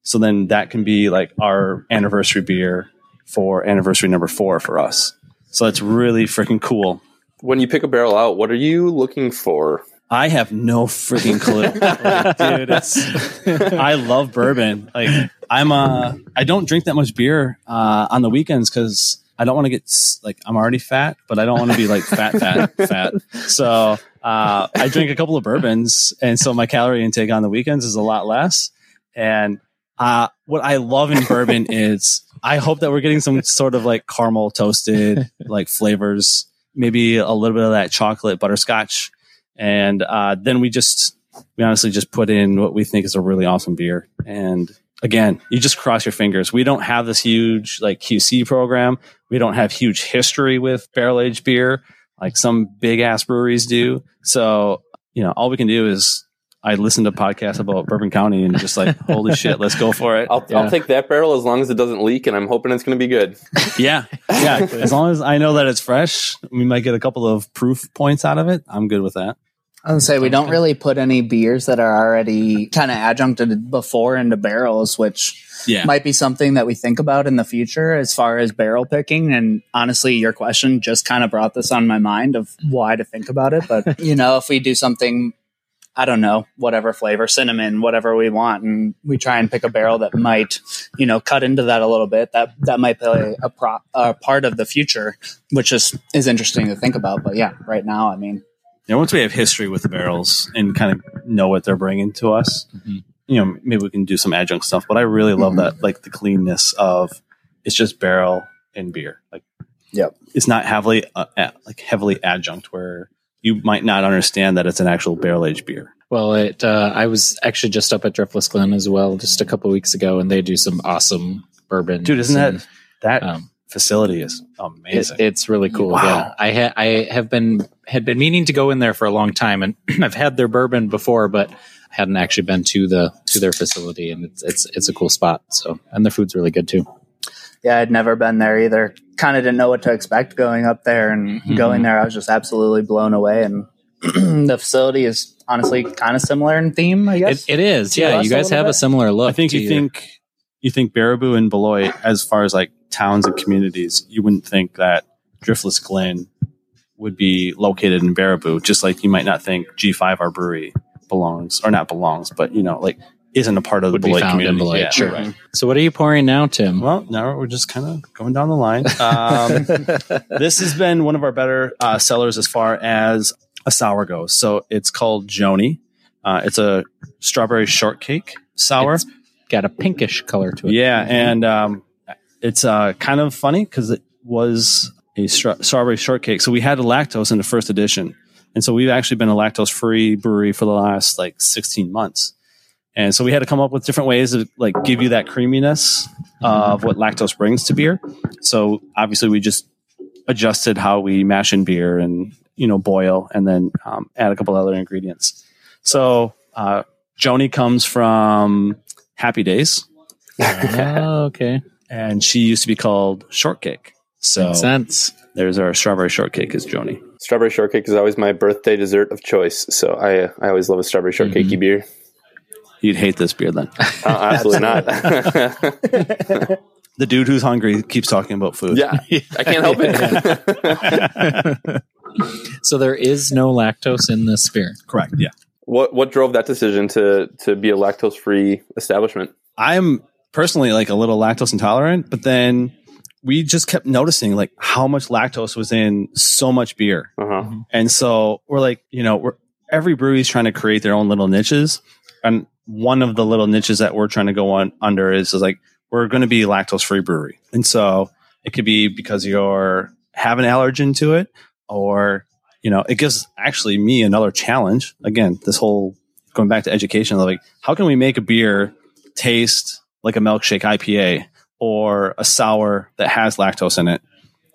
So then that can be like our anniversary beer for anniversary number four for us. So that's really freaking cool. When you pick a barrel out, what are you looking for? I have no freaking clue, [LAUGHS] Like, dude. It's I love bourbon. Like I'm uh I don't drink that much beer uh, on the weekends because I don't want to get like I'm already fat, but I don't want to be like fat, fat, fat. So uh, I drink a couple of bourbons, and so my calorie intake on the weekends is a lot less. And uh, what I love in bourbon is I hope that we're getting some sort of like caramel toasted [LAUGHS] like flavors, maybe a little bit of that chocolate butterscotch, and uh, then we just we honestly just put in what we think is a really awesome beer. And again, you just cross your fingers. We don't have this huge like QC program. We don't have huge history with barrel aged beer like some big ass breweries do. So, you know, all we can do is I listened to podcasts about Bourbon County and just like, holy shit, let's go for it. I'll, Yeah. I'll take that barrel as long as it doesn't leak, and I'm hoping it's going to be good. [LAUGHS] Yeah. Yeah. As long as I know that it's fresh, we might get a couple of proof points out of it. I'm good with that. I would say we don't really put any beers that are already kind of adjuncted before into barrels, which Yeah. might be something that we think about in the future as far as barrel picking. And honestly, your question just kind of brought this on my mind of why to think about it. But, you know, if we do something, I don't know, whatever flavor, cinnamon, whatever we want, and we try and pick a barrel that might, you know, cut into that a little bit, that, that might play a, pro- a part of the future, which is, is interesting to think about. But yeah, right now, I mean, Yeah, once we have history with the barrels and kind of know what they're bringing to us, Mhm. you know, maybe we can do some adjunct stuff. But I really love Mhm. that, like the cleanness of it's just barrel and beer. Like, Yep. it's not heavily uh, like heavily adjunct where you might not understand that it's an actual barrel aged beer. Well, it. Uh, I was actually just up at Driftless Glen as well, just a couple weeks ago, and they do some awesome bourbon. Dude, isn't that that Um, facility is it, amazing? it's really cool. Wow. Yeah, I ha- I have been had been meaning to go in there for a long time, and [CLEARS THROAT] I've had their bourbon before, but I hadn't actually been to the to their facility, and it's it's it's a cool spot. So, and their food's really good too. Yeah, I'd never been there either. Kind of didn't know what to expect going up there and Mhm. going there. I was just absolutely blown away. And [CLEARS THROAT] the facility is honestly kind of similar in theme, I It, guess. it is. Yeah, you guys little have a similar look. I think to you your- think you think Baraboo and Beloit, as far as like towns and communities, you wouldn't think that Driftless Glen would be located in Baraboo, just like you might not think G5 our brewery belongs or not belongs, but you know, like isn't a part of the would be Beloit found in community. Beloit. Yeah, sure. right. So, what are you pouring now, Tim? Well, now we're just kind of going down the line. Um, [LAUGHS] this has been one of our better uh, sellers as far as a sour goes. So it's called Joni. Uh, it's a strawberry shortcake sour. It's got a pinkish color to it. Yeah, and um, it's uh, kind of funny because it was a stra- strawberry shortcake. So we had a lactose in the first edition, and so we've actually been a lactose-free brewery for the last like 16 months. And so we had to come up with different ways to like give you that creaminess of what lactose brings to beer. So obviously we just adjusted how we mash in beer and you know boil, and then um, add a couple other ingredients. So uh, Joni comes from Happy Days oh, [LAUGHS] okay. and she used to be called Shortcake. So Makes sense. there's our strawberry shortcake is Joni. Strawberry shortcake is always my birthday dessert of choice, so I uh, I always love a strawberry shortcakey Mhm. beer. You'd hate this beer then. [LAUGHS] Uh, absolutely not. [LAUGHS] The dude who's hungry keeps talking about food. yeah, I can't help it. [LAUGHS] So there is no lactose in this beer. correct. Yeah, what what drove that decision to to be a lactose free establishment? I'm personally like a little lactose intolerant, but then we just kept noticing like how much lactose was in so much beer, Uh huh. and so we're like, you know, we're every brewery's trying to create their own little niches, and one of the little niches that we're trying to go on under is, is like we're going to be lactose free brewery, and so it could be because you're have an allergen to it, or you know, it gives actually me another challenge. Again, this whole going back to education, like how can we make a beer taste like a milkshake IPA or a sour that has lactose in it?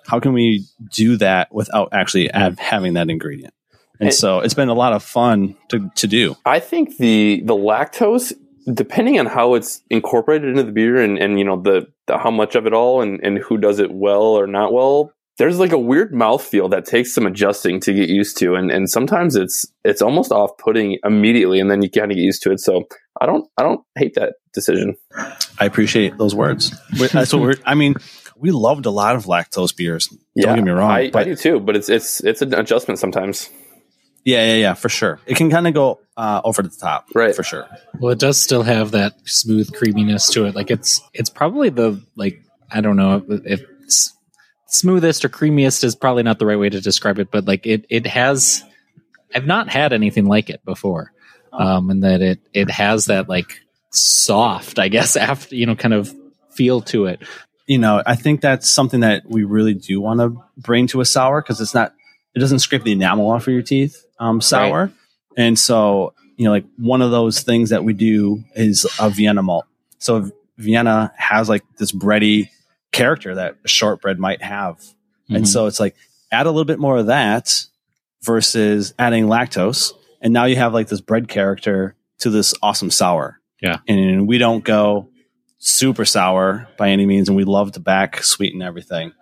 How can we do that without actually have, having that ingredient? And And- so it's been a lot of fun to, to do. I think the the lactose, depending on how it's incorporated into the beer and and you know the, the how much of it all and and who does it well or not well. There's like a weird mouthfeel that takes some adjusting to get used to, and, and sometimes it's it's almost off putting immediately, and then you kind of get used to it. So I don't I don't hate that decision. I appreciate those words. That's uh, what we're, I mean, we loved a lot of lactose beers. Don't get me wrong. I, I do too, but it's it's it's an adjustment sometimes. Yeah, yeah, yeah, for sure. It can kind of go uh, over the top. Right. For sure. Well, it does still have that smooth creaminess to it. Like it's it's probably the like I don't know if it's smoothest or creamiest is probably not the right way to describe it, but like it it has. I've not had anything like it before, um, and that it it has that like soft, I guess, [LAUGHS] after you know, kind of feel to it. you know, I think that's something that we really do want to bring to a sour because it's not, it doesn't scrape the enamel off of your teeth, um, sour. And so, you know, like one of those things that we do is a Vienna malt. So Vienna has like this bready character that a shortbread might have. And Mhm. so it's like add a little bit more of that versus adding lactose. And now you have like this bread character to this awesome sour. Yeah. And we don't go super sour by any means. And we love to back sweeten everything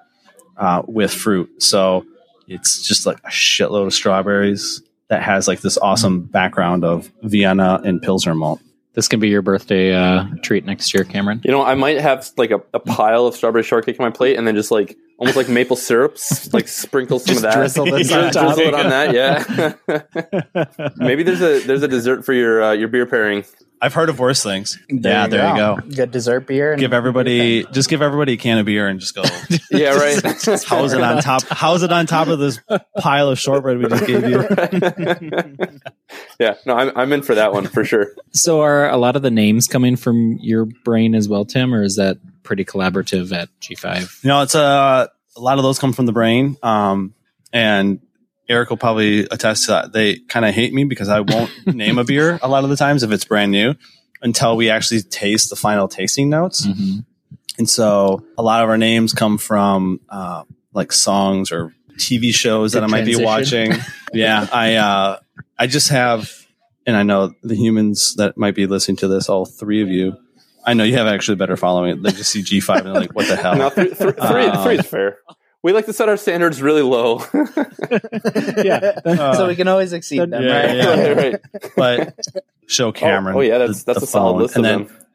uh, with fruit. So it's just like a shitload of strawberries that has like this awesome background of Vienna and Pilsner malt. This can be your birthday uh, treat next year, Cameron. You know, I might have like a, a pile of strawberry shortcake on my plate, and then just like almost like maple syrup, s- [LAUGHS] like sprinkle some Just of that, drizzle this [LAUGHS] on drizzle it on that. Yeah, [LAUGHS] maybe there's a there's a dessert for your uh, your beer pairing. I've heard of worse things. There yeah, you there you go. go. Good dessert beer. And Give everybody, just give everybody a can of beer and just go. [LAUGHS] Yeah, right. [LAUGHS] How's it on top? How's it on top of this pile of shortbread we just gave you? [LAUGHS] yeah, no, I'm I'm in for that one for sure. So, are a lot of the names coming from your brain as well, Tim, or is that pretty collaborative at G5? You know, it's uh, a lot of those come from the brain. Um, and Eric will probably attest to that. They kind of hate me because I won't [LAUGHS] name a beer a lot of the times if it's brand new until we actually taste the final tasting notes. Mm-hmm. And so a lot of our names come from uh, like songs or TV shows that I might be watching. yeah, I uh, I just have, and I know the humans that might be listening to this, all three of you. I know you have actually better following it. They just see G five and they're like, "What the hell?" No, three, three, three, Um, three is fair. We like to set our standards really low. [LAUGHS] yeah, [LAUGHS] so we can always exceed them, yeah, right? yeah. right, right. but show oh, Cameron. Oh, oh, yeah, that's the- that's the a solid phone. list and of then them.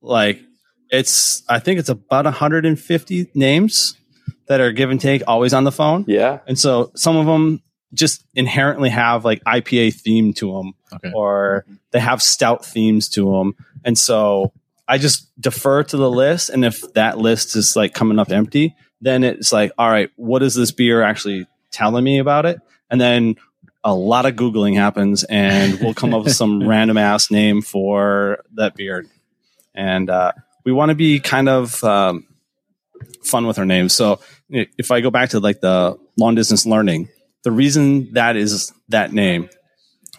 like it's I think it's about 150 names that are give and take always on the phone. Yeah, And so some of them just inherently have like IPA theme to them Okay. or they have stout themes to them. And so I just defer to the list. And if that list is like coming up empty, then it's like, all right, what is this beer actually telling me about it? And then a lot of Googling happens and we'll come up with some [LAUGHS] random ass name for that beer. And uh, we want to be kind of um, fun with our names. So if I go back to like the long distance learning, the reason that is that name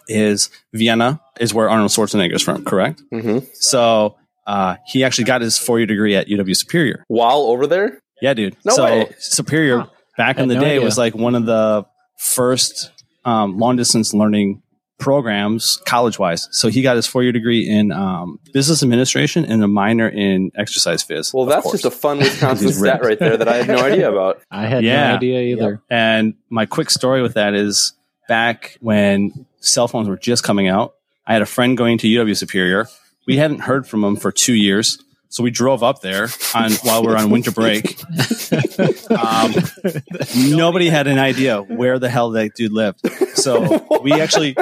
is Vienna is where Arnold Schwarzenegger is from, correct? hmm So uh, he actually got his four year degree at UW Superior. while over there. Yeah, dude. No so way. Superior back in the no day idea. was like one of the first um, long distance learning programs college wise. So he got his four year degree in um, business administration and a minor in exercise phys. Well, that's course. just a fun [LAUGHS] Wisconsin He's stat right there that I had no idea about. [LAUGHS] I had Yeah. no idea either. And my quick story with that is back when cell phones were just coming out, I had a friend going to UW Superior. We hadn't heard from him for two years. So we drove up there on while we are on winter break. [LAUGHS] Um, nobody had an idea where the hell that dude lived. So we actually,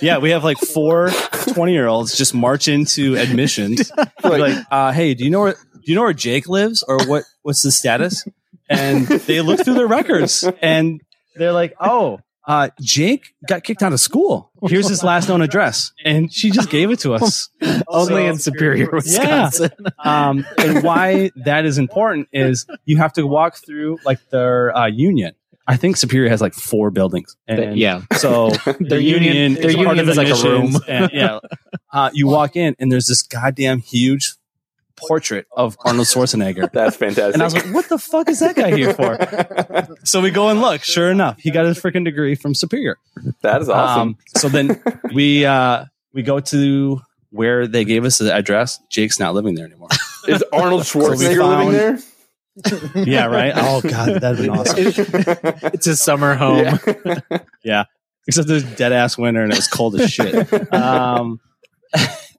yeah, we have like four 20 year olds just march into admissions. We're like, uh, hey, do you know where, do you know where Jake lives or what, what's the status? And they look through their records and they're like, oh, uh, Jake got kicked out of school. Here's his last known address. And she just gave it to us. [LAUGHS] Only So- in Superior, Wisconsin. Um, and why that is important is you have to walk through like their uh, union. I think Superior has like four buildings. And yeah. So [LAUGHS] Their union- their union of is like a room. and, yeah. [LAUGHS] Uh, you walk in and there's this goddamn huge portrait of Arnold Schwarzenegger. [LAUGHS] That's fantastic. And I was like, what the fuck is that guy here for? [LAUGHS] So we go and look. Sure enough, he got his freaking degree from Superior. that is awesome. Um, so then we uh, we go to where they gave us the address. Jake's not living there anymore. [LAUGHS] is Arnold Schwarzenegger found- living there? yeah, right. Oh god, that'd been awesome. It's his summer home. Yeah. Except there's dead ass winter and it was cold as shit. Um,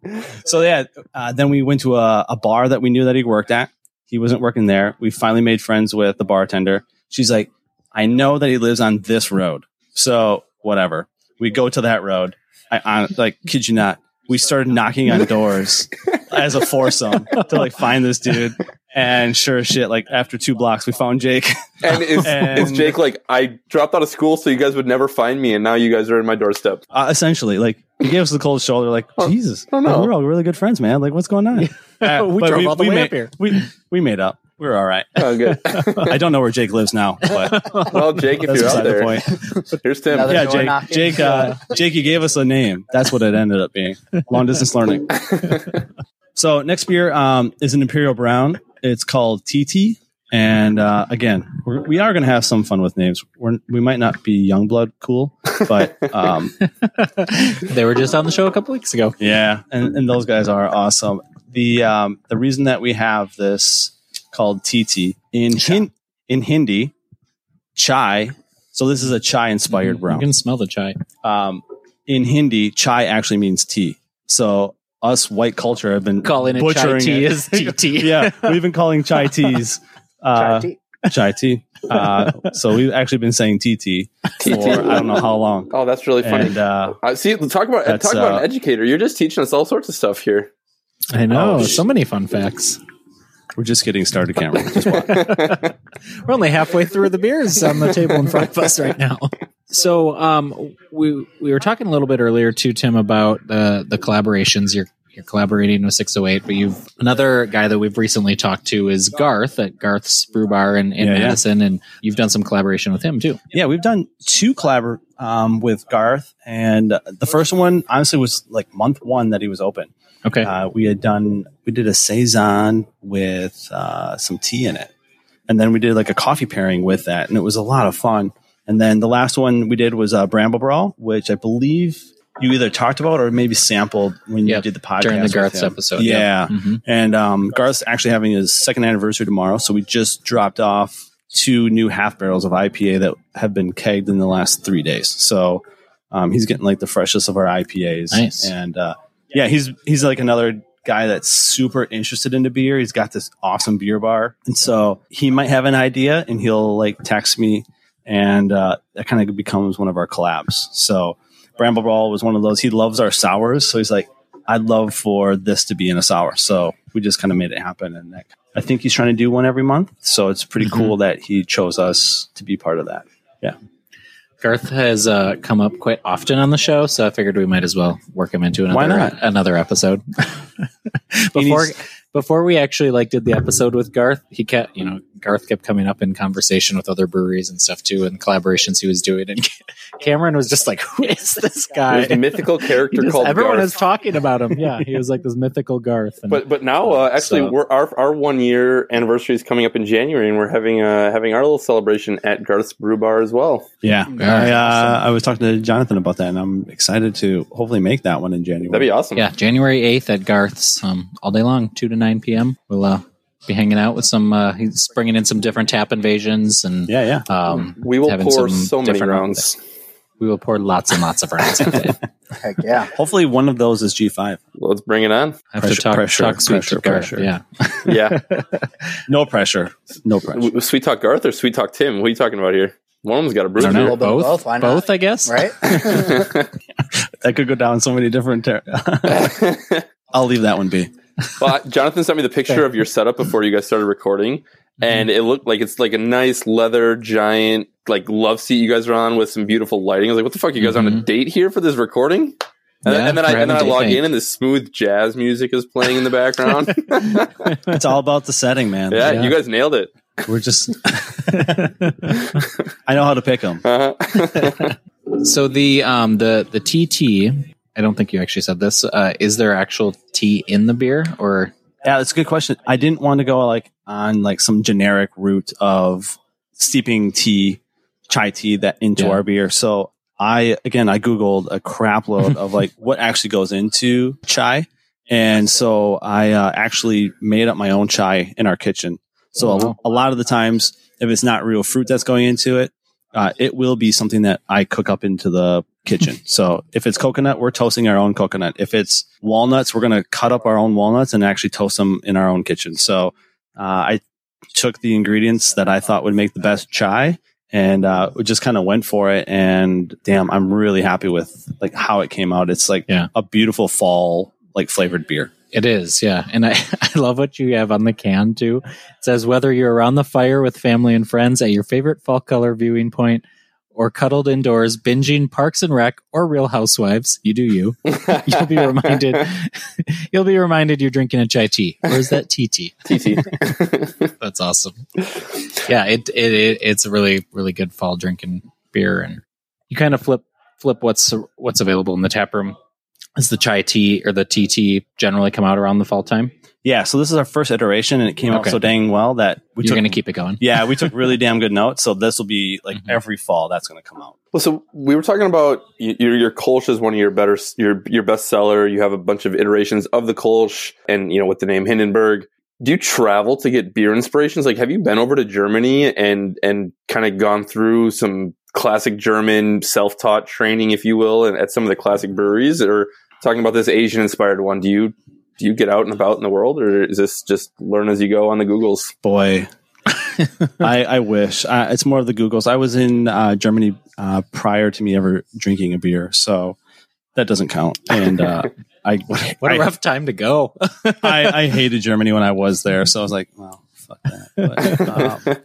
[LAUGHS] so yeah, uh, then we went to a, a bar that we knew that he worked at. He wasn't working there. We finally made friends with the bartender. She's like, I know that he lives on this road. So whatever. We go to that road. I, I like, kid you not. We started knocking on doors [LAUGHS] as a foursome to like find this dude. And sure as shit, like after two blocks, we found Jake. [LAUGHS] And is, And- is Jake like, I dropped out of school so you guys would never find me, and now you guys are in my doorstep? Uh, essentially, like he gave us the cold shoulder, like Jesus, oh, no. like, we're all really good friends, man. Like, what's going on? Uh, [LAUGHS] We but drove all the way made, up here. We we made up. We're all right. Oh, good. [LAUGHS] I don't know where Jake lives now, but [LAUGHS] well, Jake, if you're out beside the there, point. here's Tim. Another- yeah, Jake. knocking. Jake. Uh, Jake, you gave us a name. That's what it ended up being. Long distance learning. So next beer um, is an Imperial Brown. It's called TT. And uh, again, we're, we are going to have some fun with names. We're, we might not be Youngblood cool, but [LAUGHS] um, they were just on the show a couple weeks ago. yeah, and, and those guys are awesome. The um, the reason that we have this called TT in hin- in Hindi, chai. So this is a chai inspired brown. You can smell the chai. Um, in Hindi, chai actually means tea. So us white culture have been Calling it chai tea it. is TT. [LAUGHS] yeah, we've been calling chai teas uh, Chai tea. chai tea. [LAUGHS] Uh, so we've actually been saying TT for I don't know how long. Oh, that's really funny. And uh, uh, see, talk about talk about uh, an educator. You're just teaching us all sorts of stuff here. I know. Oh, so many fun facts. we're just getting started, Cameron. Just watch. [LAUGHS] We're only halfway through the beers on the table in front of us right now. So, um, we we were talking a little bit earlier too, Tim, about the the collaborations. You're you're collaborating with 608, but you've another guy that we've recently talked to is Garth at Garth's Brew Bar in, in Yeah, yeah. Madison, and you've done some collaboration with him too. yeah, we've done two collab um, with Garth, and the first one honestly was like month one that he was open. Okay, Uh, we had done we did a saison with uh, some tea in it, and then we did like a coffee pairing with that, and it was a lot of fun. And then the last one we did was uh, Bramble Brawl, which I believe you either talked about or maybe sampled when you did the podcast during the Garth's episode. Yeah, Mhm. and um, Garth's actually having his second anniversary tomorrow, so we just dropped off two new half barrels of IPA that have been kegged in the last three days. So um, he's getting like the freshest of our IPAs. Nice. And uh, yeah, he's he's like another guy that's super interested into beer. He's got this awesome beer bar, and so he might have an idea, and he'll like text me, and uh, that kind of becomes one of our collabs. So Bramble Brawl was one of those. He loves our sours, so he's like, I'd love for this to be in a sour. So we just kind of made it happen, and that, I think he's trying to do one every month. So it's pretty Mhm. cool that he chose us to be part of that. Yeah. Garth has uh, come up quite often on the show, so I figured we might as well work him into another Why not? another episode. [LAUGHS] [LAUGHS] before needs- before we actually like did the episode with Garth, he kept you know Garth kept coming up in conversation with other breweries and stuff too, and collaborations he was doing. And [LAUGHS] Cameron was just like, "Who is this guy?" A mythical [LAUGHS] character just- called everyone Garth. is talking about him. Yeah, he was like this mythical Garth. And, But but now uh, actually So- we're our our one year anniversary is coming up in January and we're having uh having our little celebration at Garth's Brew Bar as well. Yeah, Yeah, I, uh, awesome. I was talking to Jonathan about that, and I'm excited to hopefully make that one in January. That'd be awesome. yeah, January eighth at Garth's, um, all day long, two to nine p.m. We'll uh, be hanging out with some. Uh, he's bringing in some different tap invasions and yeah, yeah. um, We will having pour some so many different- rounds. We will pour lots and lots of rounds. [LAUGHS] I have Heck yeah. Hopefully, one of those is G5. Let's bring it on. to Pressure, talk, pressure, talk sweet pressure, to Garth. pressure. Yeah, [LAUGHS] Yeah. [LAUGHS] No pressure. No pressure. Sweet Talk Garth or Sweet Talk Tim? What are you talking about here? One of them's got a I brew. don't A know. little bit of Both, both, why not? both, I guess. Right? That could go down so many different. Ter- I'll leave that one be. Well, Jonathan sent me the picture of your setup before you guys started recording, and it looked like it's like a nice leather giant like love seat you guys are on with some beautiful lighting. I was like, "What the fuck? You guys on a Mhm. date here for this recording?" And, Yeah, then, and then I and then I log date in and this smooth jazz music is playing in the background. [LAUGHS] [LAUGHS] It's all about the setting, man. yeah, Yeah. you guys nailed it. We're just. [LAUGHS] I know how to pick them. Uh-huh. So the um the the TT. I don't think you actually said this. Uh, is there actual tea in the beer, or Yeah, that's a good question. I didn't want to go like on like some generic route of steeping tea, chai tea that into Yeah. our beer. So I again I googled a crap load [LAUGHS] of like what actually goes into chai, and so I uh, actually made up my own chai in our kitchen. So Oh, a- a, lot of the times, if it's not real fruit that's going into it, uh, it will be something that I cook up into the kitchen. [LAUGHS] So if it's coconut, we're toasting our own coconut. If it's walnuts, we're going to cut up our own walnuts and actually toast them in our own kitchen. So uh, I took the ingredients that I thought would make the best chai and uh, we just kind of went for it. And damn, I'm really happy with like how it came out. It's like Yeah. a beautiful fall like flavored beer. It is, yeah. And I, [LAUGHS] I love what you have on the can too. It says whether you're around the fire with family and friends at your favorite fall color viewing point or cuddled indoors binging Parks and Rec or Real Housewives, you do you. [LAUGHS] You'll be reminded [LAUGHS] you'll be reminded you're drinking a chai tea. Or is that TT? TT. That's awesome. Yeah, it, it, it it's a really really good fall drinking beer and you kind of flip flip what's what's available in the tap room. Is the chai tea or the TT generally come out around the fall time? Yeah, so this is our first iteration, and it came out so dang well that we You're going to keep it going. yeah, we took really [LAUGHS] damn good notes. So this will be like Mhm. every fall that's going to come out. Well, so we were talking about your your Kolsch is one of your better your your best seller. You have a bunch of iterations of the Kolsch, and you know with the name Hindenburg. Do you travel to get beer inspirations? Like, have you been over to Germany and and kind of gone through some classic German self taught training, if you will, and at some of the classic breweries? Or talking about this Asian inspired one? Do you do you get out and about in the world, or is this just learn as you go on the Googles? Boy, [LAUGHS] I, I wish uh, it's more of the Googles. I was in uh, Germany uh, prior to me ever drinking a beer, so that doesn't count. And uh, [LAUGHS] I, What a I, rough time to go. [LAUGHS] I, I hated Germany when I was there, so I was like, well, fuck that. But, um,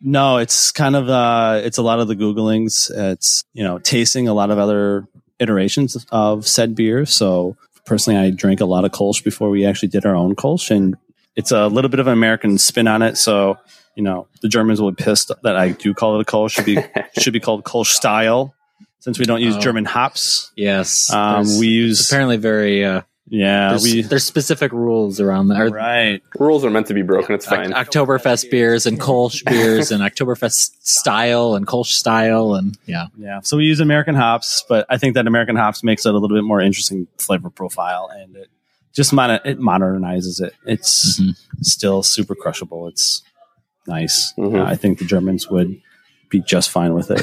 no, it's kind of uh, it's a lot of the googlings. It's you know tasting a lot of other iterations of said beer. So personally, I drank a lot of Kolsch before we actually did our own Kolsch, and it's a little bit of an American spin on it. So you know the Germans will be pissed that I do call it a Kolsch. Should be [LAUGHS] should be called Kolsch style, since we don't use Oh. German hops. yes. Um, we use apparently very, uh, yeah there's, we there's specific rules around that. Right Rules are meant to be broken. It's Oc- fine. Oktoberfest beers and Kolsch beers and Oktoberfest style and Kolsch style. And yeah. Yeah. So we use American hops, but I think that American hops makes it a little bit more interesting flavor profile and it just moder- it modernizes it. It's Mhm. still super crushable. It's nice. Mhm. Uh, I think the Germans would be just fine with it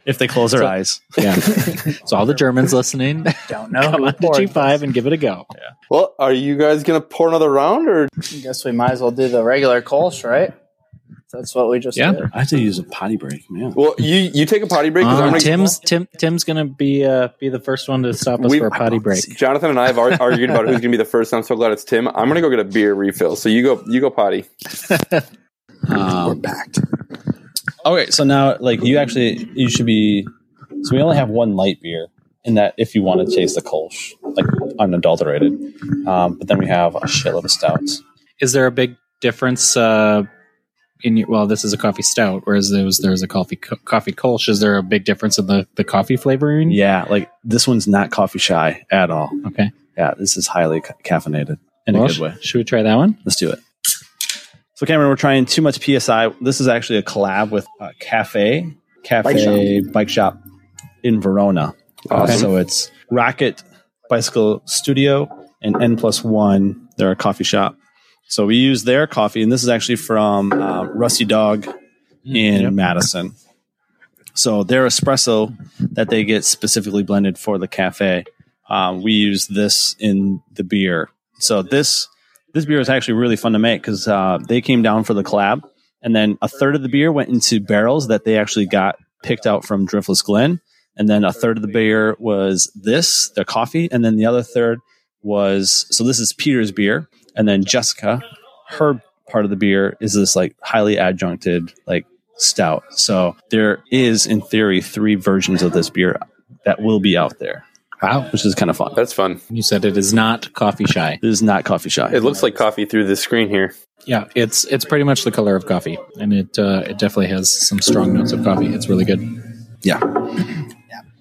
[LAUGHS] if they close their So- eyes. Yeah. [LAUGHS] so all the Germans listening, Don't know. come on to G5 and give it a go. Yeah. well, are you guys gonna pour another round, or I guess we might as well do the regular Kolsch, right? That's what we just Yeah. did. I have to use a potty break, man. well, you you take a potty break because Uh, I'm gonna. Tim's Tim Tim's gonna be uh, be the first one to stop us We've- for a potty break. [LAUGHS] Jonathan and I have argued about who's gonna be the first. I'm so glad it's Tim. I'm gonna go get a beer refill. So you go, you go potty. Um, packed. Okay, so now like you actually you should be so we only have one light beer in that if you want to chase the Kolsch, like unadulterated. Um, but then we have a shitload of stouts. is there a big difference uh, in your? Well, this is a coffee stout, whereas there was there's a coffee co- coffee Kolsch. Is there a big difference in the the coffee flavoring? Yeah, like this one's not coffee shy at all. Okay. Yeah, this is highly ca- caffeinated in Well, a good way. Should we try that one? Let's do it. So Cameron, we're trying too much PSI. This is actually a collab with uh, Cafe Cafe Bike Shop. in Verona. Awesome. so it's Rocket Bicycle Studio and N plus one. They're a coffee shop. So we use their coffee, and this is actually from uh, Rusty Dog in Yep. Madison. So their espresso that they get specifically blended for the cafe, um, we use this in the beer. So this this beer is actually really fun to make because uh, they came down for the collab, and then a third of the beer went into barrels that they actually got picked out from Driftless Glen, and then a third of the beer was this their coffee, and then the other third was so this is Peter's beer, and then Jessica, her part of the beer is this like highly adjuncted like stout. So there is in theory three versions of this beer that will be out there, Wow. which is kind of fun. That's fun. You said it is not coffee shy. This is not coffee shy. It looks like coffee through the screen here. Yeah, it's it's pretty much the color of coffee, and it uh, it definitely has some strong notes of coffee. It's really good. yeah,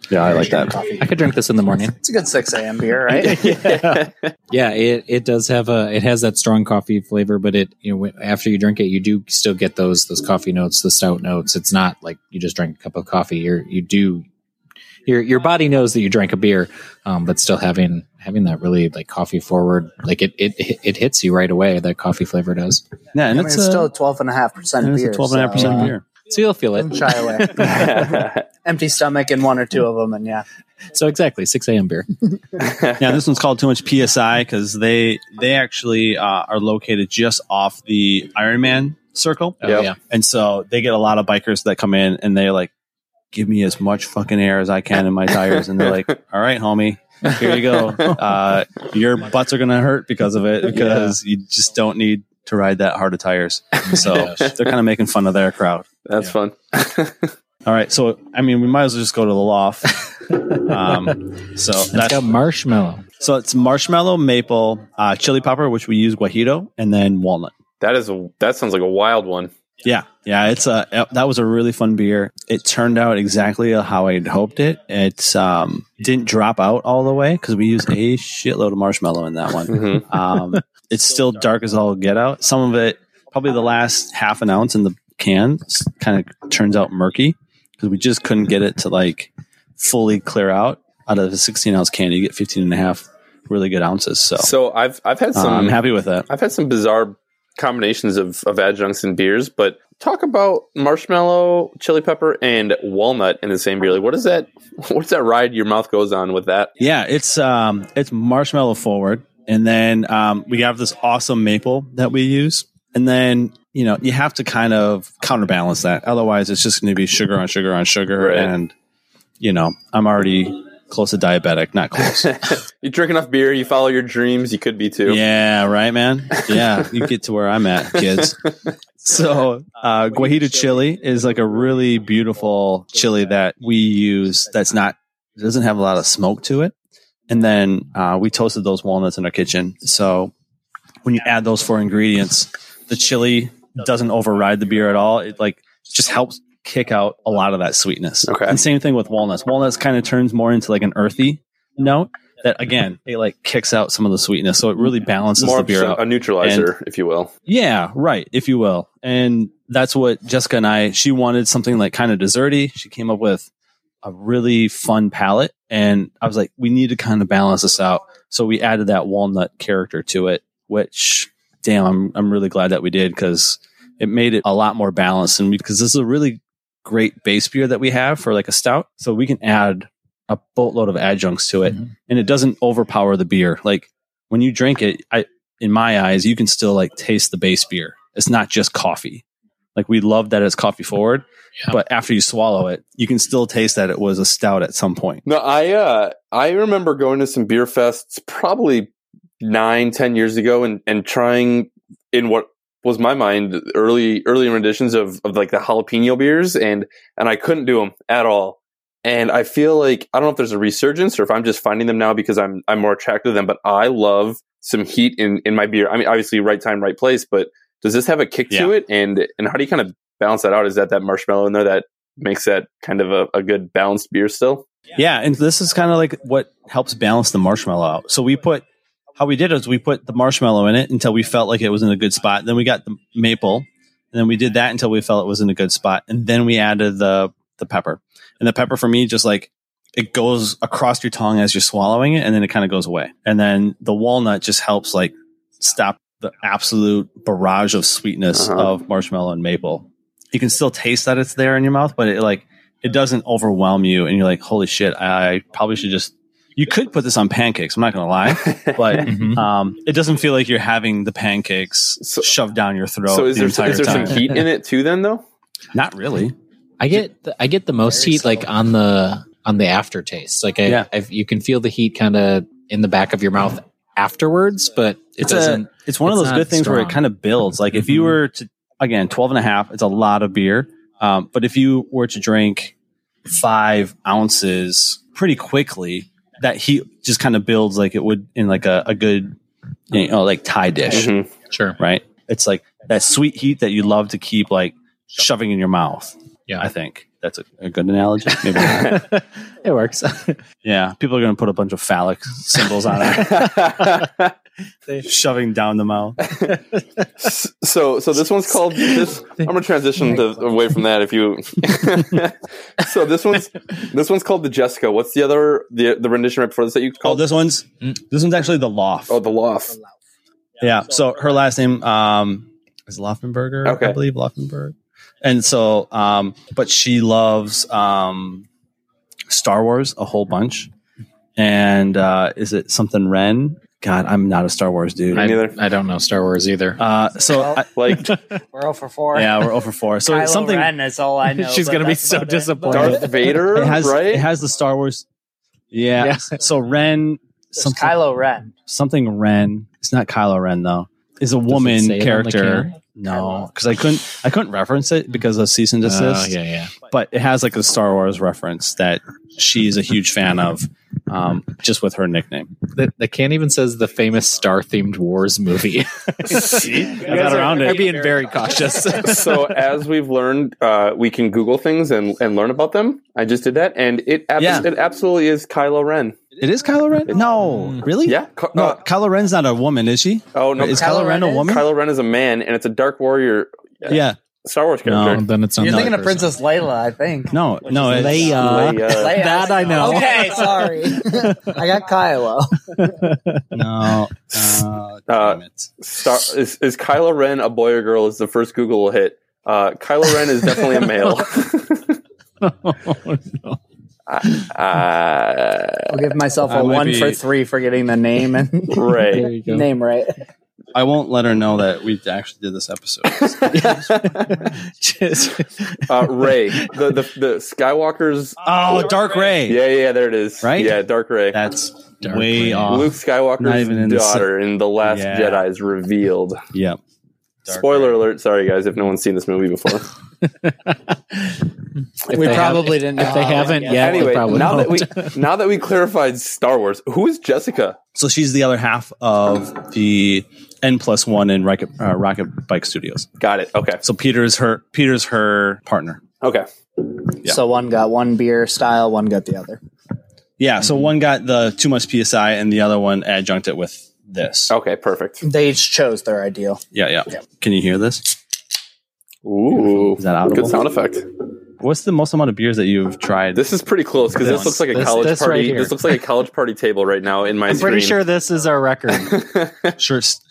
yeah, I like that. Coffee. I could drink this in the morning. It's a good 6 a.m. beer, right? [LAUGHS] Yeah, [LAUGHS] yeah. it, it does have a it has that strong coffee flavor, but it you know after you drink it, you do still get those those coffee notes, the stout notes. It's not like you just drank a cup of coffee. You're you do your your body knows that you drank a beer, um, but still having having that really like coffee forward, like it it it hits you right away. That coffee flavor does. Yeah, I and mean, it's, it's uh, still 12.5% beer. twelve and a half percent beer. So you'll feel it. shy away. [LAUGHS] Empty stomach and one or two of them, and yeah. So exactly six a.m. beer. [LAUGHS] Yeah, this one's called Too Much PSI because they they actually uh, are located just off the Ironman circle, Oh Yep. yeah, and so they get a lot of bikers that come in and they're like, "Give me as much fucking air as I can in my tires," and they're like, [LAUGHS] "All right, homie." here you go. Uh, your butts are gonna hurt because of it because you just don't need to ride that hard of tires. So [LAUGHS] they're kind of making fun of their crowd. That's fun. All right, so I mean, we might as well just go to the loft. [LAUGHS] Um, so It's that's got marshmallow. so it's marshmallow, maple, uh, chili pepper, which we use guajito, and then walnut. that is a that sounds like a wild one. Yeah, yeah, it's a that was a really fun beer. It turned out exactly how I had hoped it. It um, didn't drop out all the way because we used a shitload of marshmallow in that one. Mhm. Um, it's still dark as all get out. Some of it, probably the last half an ounce in the can, kind of turns out murky because we just couldn't get it to like fully clear out. Out of a 16 ounce can, you get 15 and a half really good ounces. So, So I've I've had uh, some I'm happy with that. I've had some bizarre combinations of, of adjuncts in beers, but talk about marshmallow, chili pepper, and walnut in the same beer. Like, what is that? [LAUGHS] What's that ride your mouth goes on with that? Yeah, it's um it's marshmallow forward, and then um we have this awesome maple that we use, and then you know you have to kind of counterbalance that. Otherwise, it's just going to be sugar on sugar on sugar, Right. and you know I'm already close to diabetic, not close. [LAUGHS] You drink enough beer, you follow your dreams, you could be too. yeah, right, man. Yeah, you get to where I'm at, kids. [LAUGHS] So, uh, guajillo chili is like a really beautiful chili that we use. That's not doesn't have a lot of smoke to it. And then uh, we toasted those walnuts in our kitchen. So when you add those four ingredients, the chili doesn't override the beer at all. It like just helps kick out a lot of that sweetness. Okay. And same thing with walnuts. Walnuts kind of turns more into like an earthy note that again, it like kicks out some of the sweetness. So it really balances More the beer out. a neutralizer, if you will. Yeah, right, if you will. And that's what Jessica and I, she wanted something like kind of desserty. She came up with a really fun palette. And I was like, we need to kind of balance this out. So we added that walnut character to it, which, damn, I'm, I'm really glad that we did because it made it a lot more balanced. And because this is a really great base beer that we have for like a stout. So we can add a boatload of adjuncts to it Mhm. and it doesn't overpower the beer. Like when you drink it, I, in my eyes, you can still like taste the base beer. It's not just coffee. Like we love that it's coffee forward, Yeah. but after you swallow it, you can still taste that it was a stout at some point. No, I uh I remember going to some beer fests probably nine, ten years ago and, and trying in what was my mind early early renditions of, of like the jalapeno beers and and I couldn't do them at all. And I feel like I don't know if there's a resurgence or if I'm just finding them now because I'm I'm more attracted to them, but I love some heat in in my beer. I mean obviously right time, right place, but does this have a kick to it? And and how do you kind of balance that out? Is that that marshmallow in there that makes that kind of a, a good balanced beer still? Yeah, and this is kind of like what helps balance the marshmallow out. So we put how we did is we put the marshmallow in it until we felt like it was in a good spot. Then we got the maple, and then we did that until we felt it was in a good spot, and then we added the the pepper. And the pepper for me just like it goes across your tongue as you're swallowing it, and then it kind of goes away. And then the walnut just helps like stop the absolute barrage of sweetness Uh-huh. of marshmallow and maple. You can still taste that it's there in your mouth, but it like it doesn't overwhelm you and you're like, holy shit, I probably should just you could put this on pancakes, I'm not gonna lie. [LAUGHS] But [LAUGHS] Mhm. um it doesn't feel like you're having the pancakes So- shoved down your throat. so is the there, entire is there time. some heat in it too then though Not really. I get the, I get the most heat like on the on the aftertaste. Like I, Yeah. I've, you can feel the heat kind of in the back of your mouth afterwards, but it It's a doesn't. it's one of those good things where it kind of builds. Like if you Mhm. were to again 12 and a half, it's a lot of beer. Um, but if you were to drink five ounces pretty quickly, that heat just kind of builds like it would in like a, a good you know like Thai dish. Mhm. sure. right? It's like that sweet heat that you love to keep like shoving in your mouth. Yeah. I think that's a, a good analogy. Maybe. [LAUGHS] it works. yeah, people are going to put a bunch of phallic symbols on it, [LAUGHS] [LAUGHS] shoving down the mouth. [LAUGHS] so so this one's called this i'm gonna transition to, away from that if you [LAUGHS] so this one's this one's called the jessica what's the other the the rendition right before this that you called? Oh, this one's Mm. this one's actually the Loft. oh the loft Yeah. So her last name um, is Loffenberger, Okay. I believe Loffenberg. And so, um, but she loves um, Star Wars a whole bunch. And uh, is it something Ren? God, I'm not a Star Wars dude. I, neither. I don't know Star Wars either. Uh, so I, like [LAUGHS] We're 0 for 4. yeah, we're over four. So Kylo something. Ren is all I [LAUGHS] know. She's gonna be so about it. disappointed. darth vader It has right it has the Star Wars. Yeah. Yeah. So Ren, There's something, Kylo Ren. something Ren. It's not Kylo Ren though. Is a woman say it character. Can? No, because I couldn't. I couldn't reference it because of cease and Oh, desist. yeah, yeah. But it has like a Star Wars reference that she's a huge fan of, um, just with her nickname. The, the can even says the famous star themed Wars movie. [LAUGHS] See? [LAUGHS] I got around Are it. being very cautious. [LAUGHS] so as we've learned, uh, we can Google things and, and learn about them. I just did that, and it abs- Yeah. it absolutely is Kylo Ren. It is Kylo Ren. No, really? Yeah. Ky- No, uh, Kylo Ren's not a woman, is she? oh no, is Kylo, Kylo, Ren a woman? Kylo Ren is a man, and it's a Dark Warrior yeah. Star Wars No. character. then it's You're thinking of. Princess Layla, I think. No, no, it's, Leia. Leia. Leia. [LAUGHS] That I know. Okay, [LAUGHS] sorry. [LAUGHS] I got Kylo. no. Uh, Uh, damn it. Star- is, is Kylo Ren a boy or girl? Is the first Google will hit. Uh, Kylo Ren is definitely a male. uh, I'll give myself a one be- for three for getting the name and right. There you go. name right. I won't let her know that we actually did this episode. Just- [LAUGHS] [LAUGHS] Uh, Rey, the, the the Skywalker's. oh, Dark Rey. Yeah, yeah, there it is. Right? Yeah, Dark Rey. That's Dark way Rey. off. Luke Not even in Skywalker's the daughter in The Last Yeah. Jedi is revealed. Yep. Dark Spoiler Rey. alert! Sorry, guys, if no one's seen this movie before. [LAUGHS] If we probably have- didn't. If they know. haven't Yeah. yet, they anyway, probably now that won't. we now that we clarified Star Wars, who is Jessica? So she's the other half of the N plus one in Rocket, uh, Rocket Bike Studios. Got it. Okay. So Peter's her Peter's her partner. Okay. Yeah. So one got one beer style, one got the other. Yeah. So one got the too much psi, and the other one adjunct it with this. Okay. Perfect. They each chose their ideal. Yeah, yeah. Yeah. Can you hear this? Ooh, Is that audible? good sound effect. What's the most amount of beers that you've tried? This is pretty close because this, This- looks like a this- college this party. right this looks like a college party table right now in my I'm screen. pretty sure this is our record. [LAUGHS] shirt's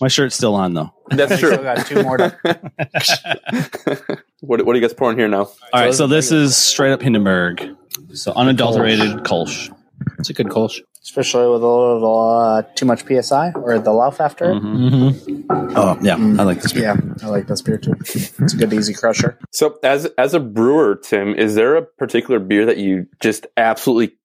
my shirt's still on though. That's Still true. [LAUGHS] got two more. To, [LAUGHS] what, what are you guys pouring here now? All right, so this is straight up Hindenburg. So unadulterated Kolsch. It's a good Kolsch. especially with a little uh, too much psi or the Lauf after. Mhm. Oh yeah, I like this beer. Yeah, I like this beer too. It's a good easy crusher. So, as as a brewer, Tim, is there a particular beer that you just absolutely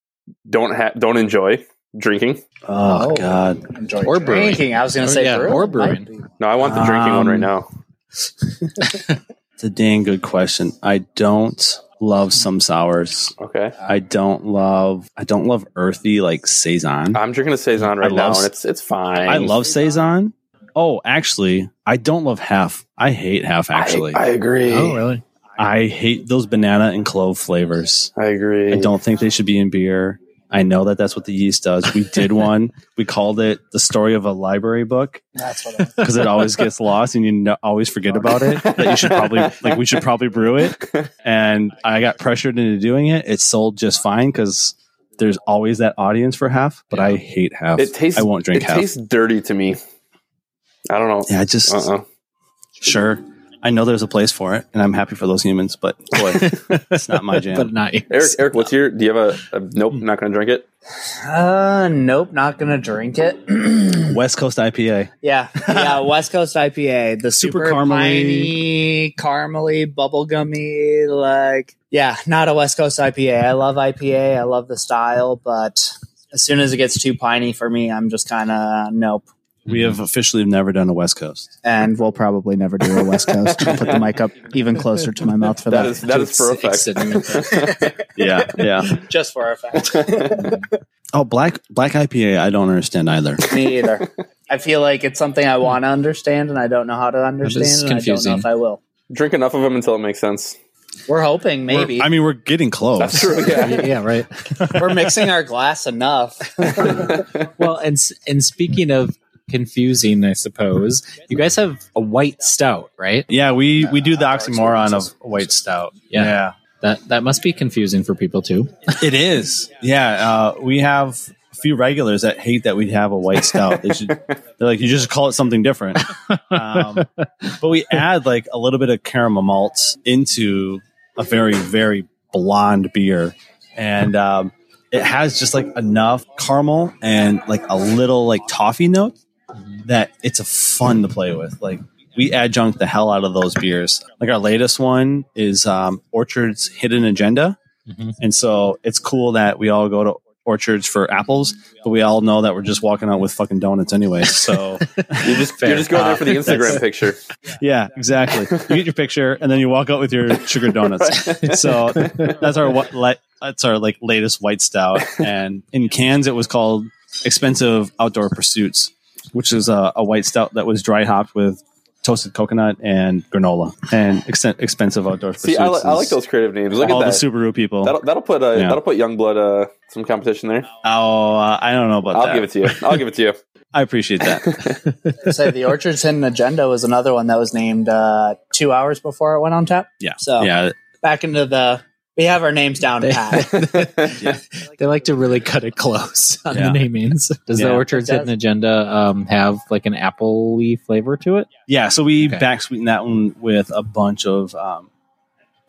don't ha- don't enjoy drinking? Oh, Oh. god. Enjoy Or brewing. drinking. I was going to say yeah, brew. or brewing. No, I want the drinking one right Um, now. [LAUGHS] It's a dang good question. I don't love some sours. Okay, I don't love I don't love earthy like saison. I'm drinking a saison right I now, love- and it's it's fine. I love saison. Oh, actually, I don't love hefe. I hate hefe actually. I, I agree. Oh, really? I hate those banana and clove flavors. I agree. I don't think they should be in beer. I know that that's what the yeast does. We did [LAUGHS] one. we called it the story of a library book That's what because it always gets lost and you no- always forget about it. That you should probably like we should probably brew it. [LAUGHS] And I got pressured into doing it. It sold just fine because there's always that audience for hefe. But I hate hefe. It tastes. I won't drink It hefe. tastes dirty to me. I don't know. yeah, I just Uh-uh. sure. I know there's a place for it, and I'm happy for those humans. But boy, [LAUGHS] it's not my jam. But not yours. Eric, Eric, what's your? Do you have a? a nope, not going to drink it. Uh, nope, not gonna drink it. [CLEARS THROAT] West Coast IPA. yeah, yeah, [LAUGHS] West Coast IPA, the Super super, caramely. piney, caramely, bubblegummy, like yeah, not a West Coast IPA. I love IPA, I love the style, but as soon as it gets too piney for me, I'm just kind of nope. We have officially never done a West Coast. And we'll probably never do a West Coast. I'll put the mic up even closer to my mouth for That that. is that is for a It's- it's fact. [LAUGHS] Yeah, yeah. just for a fact. [LAUGHS] Oh, black black IPA. I don't understand either. [LAUGHS] Me either. I feel like it's something I want to understand, and I don't know how to understand, and I don't confusing. know if I will. Drink enough of them until it makes sense. We're hoping, maybe. We're- I mean, we're getting close. That's true. Yeah. yeah, right. We're mixing our glass enough. Well, and and speaking of confusing, I suppose you guys have a white stout, right? Yeah, we we do the oxymoron of white stout. Yeah. That that must be confusing for people too. [LAUGHS] it is. Yeah, uh, we have a few regulars that hate that we have a white stout. They should. [LAUGHS] They're like, you just call it something different. Um, [LAUGHS] but we add like a little bit of caramel malts into a very very blonde beer, and um, it has just like enough caramel and like a little like toffee note that it's a fun to play with. Like we adjunct the hell out of those beers. Like our latest one is um, Orchard's Hidden Agenda, Mhm. and so it's cool that we all go to orchards for apples, but we all know that we're just walking out with fucking donuts anyway. So [LAUGHS] You're just Fair. you're just going there for the Instagram picture. yeah, exactly. You get your picture and then you walk out with your sugar donuts. [LAUGHS] So that's our what li- that's our like latest white stout. And in cans, it was called Expensive Outdoor Pursuits, which is a, a white stout that was dry hopped with toasted coconut and granola. And exten- Expensive Outdoor Pursuits. See, I, li- I like those creative names. Look all at the that. Subaru people. That'll, that'll put uh, Yeah. that'll put Youngblood uh, some competition there. oh, uh, I don't know about I'll that. give it to you. I'll give it to you. [LAUGHS] I appreciate that. [LAUGHS] Say the Orchard's Hidden Agenda was another one that was named uh, two hours before it went on tap. Yeah. So Yeah. back into the we have our names down pat. [LAUGHS] [LAUGHS] They like to really cut it close on Yeah. the namings. Does the Yeah. Orchard's Hidden Agenda um, have like an apple-y flavor to it? Yeah, so we Okay. back sweeten that one with a bunch of um,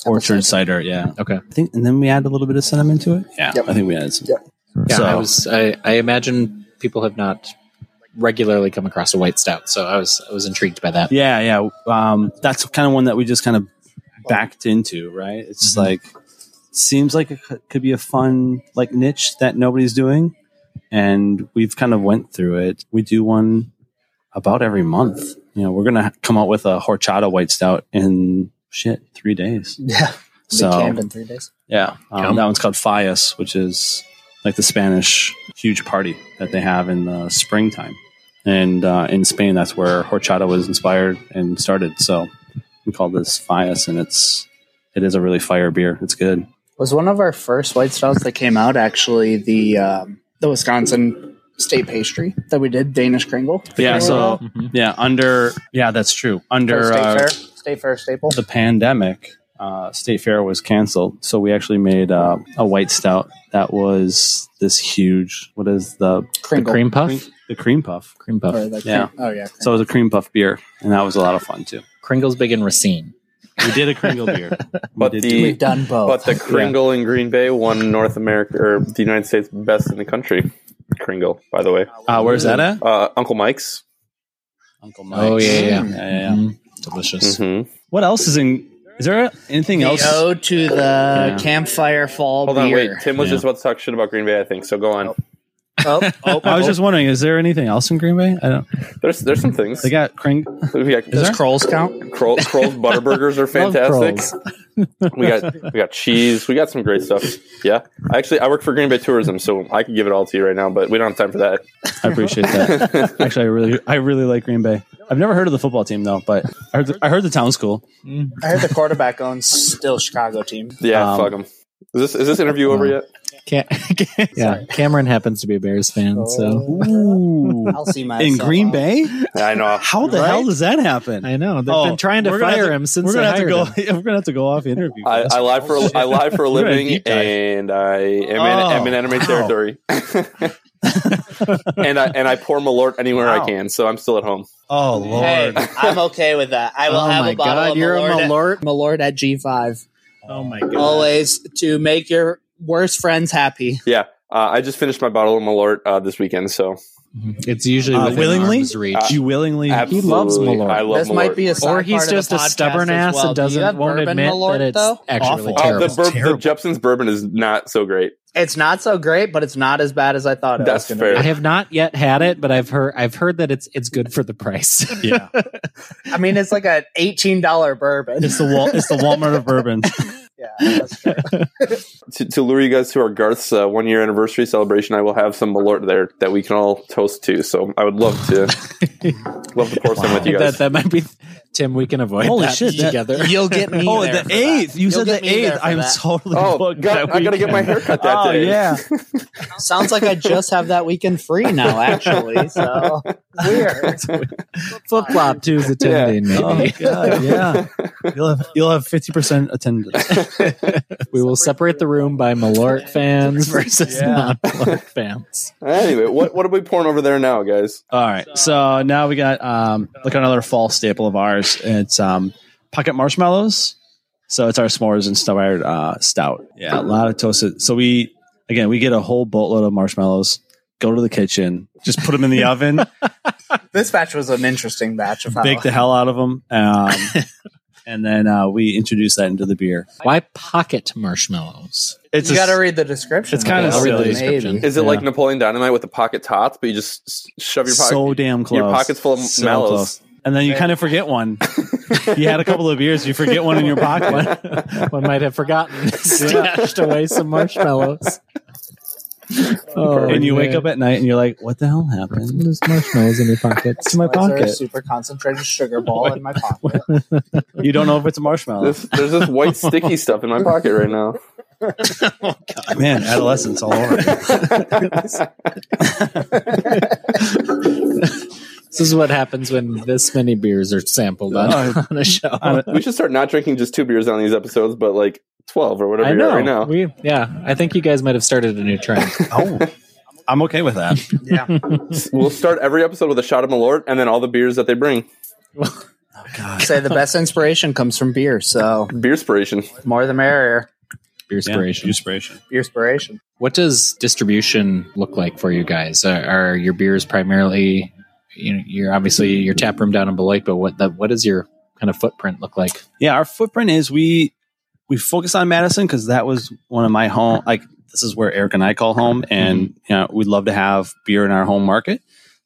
orchard cider. Yeah, Okay. I think, and then we add a little bit of cinnamon to it. Yeah, Yep. I think we added some. Yep. Yeah, So- I was. I, I imagine people have not regularly come across a white stout, so I was I was intrigued by that. Yeah, yeah. Um, that's kind of one that we just kind of backed into, right? It's Mhm. like seems like it could- could be a fun like niche that nobody's doing, and we've kind of went through it. We do one about every month. You know, we're gonna come out with a horchata white stout in shit three days. [LAUGHS] yeah. So canned in three days. Yeah, um, Yum. that one's called Fias, which is like the Spanish huge party that they have in the springtime. And uh, in Spain, that's where horchata was inspired and started. So we call this Fias, and it's it is a really fire beer. It's good. Was one of our first white stouts that came out actually the um, the Wisconsin state pastry that we did Danish Kringle. Yeah, so Mhm. yeah, under yeah, that's true. For Under state uh, fair, state fair staple. the pandemic, uh, State Fair was canceled, so we actually made uh, a white stout that was this huge. What is the The cream puff. the cream puff? Cream puff. Or Yeah. cream- Oh yeah. So it was a cream puff beer, and that was a lot of fun too. Kringle's big in Racine. We did a Kringle beer. [LAUGHS] But did the- do- We've done both. But the [LAUGHS] Kringle in Green Bay won North America or the United States best in the country. Kringle, by the way. Uh, where's that at? Uh, Uncle Mike's. Uncle Mike's. Oh yeah, yeah, yeah, yeah, yeah. Mhm. Delicious. hmm What else is in? Is there anything the else? ode to the Yeah. campfire fall Hold on, wait. Tim was Yeah. just about to talk shit about Green Bay, I think. So go on. Oh, oh, I was just wondering, is there anything else in Green Bay? I don't. There's there's some things. They got Kring. we got Does Kroll's count? Kroll, Kroll's Butterburgers are [LAUGHS] fantastic. Kroll's. we got we got cheese. We got some great stuff. Yeah, actually, I work for Green Bay Tourism, so I could give it all to you right now, but we don't have time for that. I appreciate that. [LAUGHS] Actually, I really, I really like Green Bay. I've never heard of the football team though, but I heard the, I heard the town's cool. I heard the quarterback owns still Chicago team. Yeah, Um, fuck them. Is this is this interview over yet? [LAUGHS] Ca- yeah, Cameron happens to be a Bears fan, so Ooh, I'll see my in Green Bay? I know. How the Right? hell does that happen? I know they've Oh, been trying to we're fire to- him since we're gonna have to go. [LAUGHS] We're gonna have to go off interview. I, guys. I lie for I lie for a [LAUGHS] living, and I am in, Oh, am in enemy wow. territory. and I and I pour Malort anywhere Wow. I can, so I'm still at home. oh Hey, lord! I'm okay with that. I will Oh have my a bottle God, of you're a Malort, Malort at G5. Oh my god! Always to make your worst friends happy. Yeah, uh, I just finished my bottle of Malort uh, this weekend, so It's usually Uh, within willingly? arm's reach. Uh, you willingly? absolutely, loves Malort. I love this Malort. might be a side or he's part of the just a stubborn ass well. and doesn't have won't bourbon admit Malort, that it's though? actually Awful. really uh, the, bur- the. Jeppson's bourbon is not so great. It's not so great, but it's not as bad as I thought it That's was going fair. I have not yet had it, but I've heard I've heard that it's it's good for the price. [LAUGHS] yeah. [LAUGHS] I mean, it's like an eighteen dollar bourbon. it's the Wal- it's the Walmart of bourbon. [LAUGHS] yeah, that's [LAUGHS] true. To, to lure you guys to our Garth's uh, one year anniversary celebration, I will have some Malort there that we can all toast to. So I would love to [LAUGHS] love to pour some with you that guys. that might be Tim. We can avoid Holy that shit, that- together. [LAUGHS] You'll get me. Oh, there the eighth. You You'll said the eighth. I'm that. totally. oh, booked got, that I got to get my weekend. hair cut that Oh day. yeah. Sounds like I just have that weekend free now. Actually, so weird. [LAUGHS] Flip flop two's attending. Oh Maybe god, yeah. You'll have you'll have fifty percent attendance. [LAUGHS] we will separate the room by Malort fans versus Yeah. non-Malort fans. Anyway, what what are we pouring over there now, guys? All right. So now we got um like another fall staple of ours. It's um pocket marshmallows. So it's our s'mores inspired uh stout. Yeah, a lot of toasted. So we again we get a whole boatload of marshmallows. Go to the kitchen, just put them in the [LAUGHS] oven, This batch was an interesting batch of how bake the hell out of them, um, [LAUGHS] and then uh, we introduce that into the beer. Why pocket marshmallows? It's you got to read the description. It's kinda I'll silly. description. Is it Yeah. like Napoleon Dynamite with the pocket tots, but you just shove your pocket? so damn close. your pocket's full of So mallows. close. And then you kind of forget one. you had a couple of beers, you forget one in your pocket. [LAUGHS] One might have forgotten stashed away some marshmallows. Oh, and you wake up at night and you're like, what the hell happened There's marshmallows in your pockets. [LAUGHS] to my Why is there a pocket? super concentrated sugar ball in my pocket. [LAUGHS] You don't know if it's a marshmallow. This, there's this white sticky stuff in my pocket right now. [LAUGHS] Man, adolescence all over. This is what happens when this many beers are sampled on, Oh, on a show. we should start not drinking just two beers on these episodes, but like twelve or whatever I you're know. right now. We, yeah, I think you guys might have started a new trend. [LAUGHS] Oh, I'm okay with that. [LAUGHS] Yeah. We'll start every episode with a shot of Malort and then all the beers that they bring. [LAUGHS] oh, God. Say the best inspiration comes from beer, so Beer inspiration. more the merrier. Beer inspiration. Inspiration. Beer inspiration. What does distribution look like for you guys? Are, are your beers primarily, you know, you're obviously your tap room down in Beloit, but what the, what does your kind of footprint look like? Yeah, our footprint is we we focus on Madison because that was one of my home. Like this is where Eric and I call home, and you know we'd love to have beer in our home market.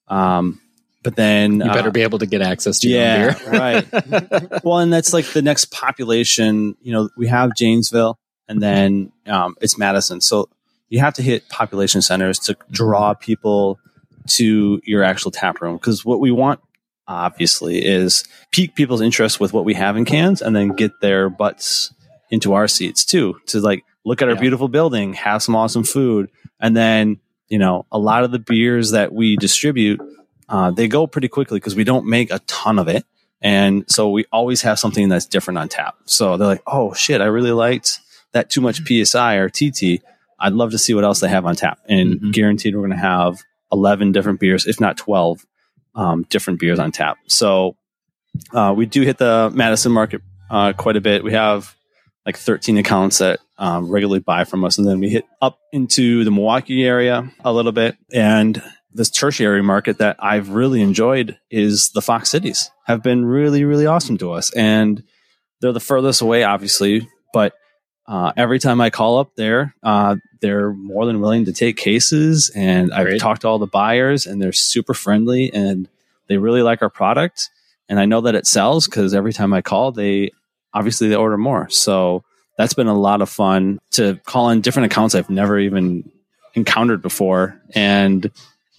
Um, but then You better uh, be able to get access to yeah, beer. right. [LAUGHS] well, and that's like the next population. You know, we have Janesville, and then um, it's Madison. So you have to hit population centers to draw people to your actual tap room because what we want obviously is pique people's interest with what we have in cans and then get their butts into our seats too to like look at our Yeah. beautiful building have some awesome food and then you know a lot of the beers that we distribute uh, they go pretty quickly because we don't make a ton of it and so we always have something that's different on tap so they're like oh shit i really liked that too much psi or tt i'd love to see what else they have on tap and Mhm. guaranteed we're going to have 11 different beers if not 12 um, different beers on tap. So uh, we do hit the Madison market uh, quite a bit. We have like 13 accounts that um, regularly buy from us, and then we hit up into the Milwaukee area a little bit. And this tertiary market that I've really enjoyed is the Fox Cities. Have been really really awesome to us, and they're the furthest away, obviously, but. Uh, every time I call up there, uh, they're more than willing to take cases, and I've talked to all the buyers, and they're super friendly, and they really like our product and i know that it sells because every time i call they obviously they order more so that's been a lot of fun to call in different accounts i've never even encountered before and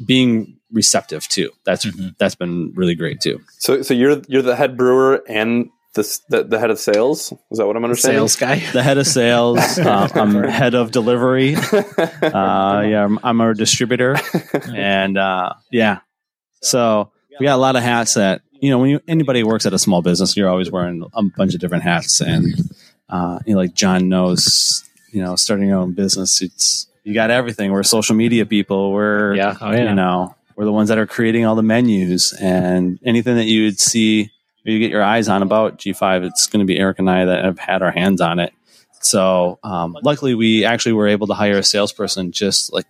being receptive too that's Mhm. that's been really great too So, so you're you're the head brewer and the the, the head of sales. Is that what I'm understanding? Sales guy. [LAUGHS] the head of sales [LAUGHS] uh, i'm head of delivery [LAUGHS] uh, yeah I'm, I'm a distributor and uh, yeah so we got a lot of hats that you know when you, anybody works at a small business you're always wearing a bunch of different hats and uh, you know like john knows you know starting your own business it's you got everything we're social media people we're Yeah. Oh, yeah. you know we're the ones that are creating all the menus and anything that you would see or you get your eyes on about g5 it's going to be eric and i that have had our hands on it so um, luckily we actually were able to hire a salesperson just like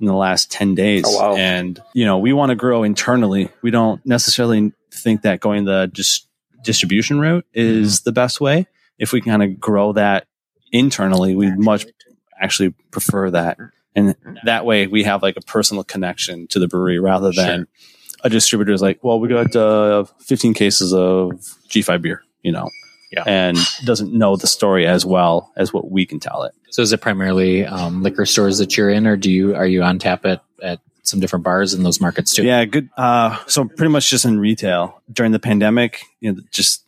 in the last 10 days Oh, wow. and you know we want to grow internally we don't necessarily think that going the dis- distribution route is the best way. If we can kind of grow that internally we much actually prefer that. And that way we have like a personal connection to the brewery rather than a distributor is like well we got uh, 15 cases of g5 beer you know? Yeah. and doesn't know the story as well as what we can tell it. So is it primarily um, liquor stores that you're in, or do you are you on tap at, at some different bars in those markets too? Yeah, good. Uh, so pretty much just in retail during the pandemic, you know, just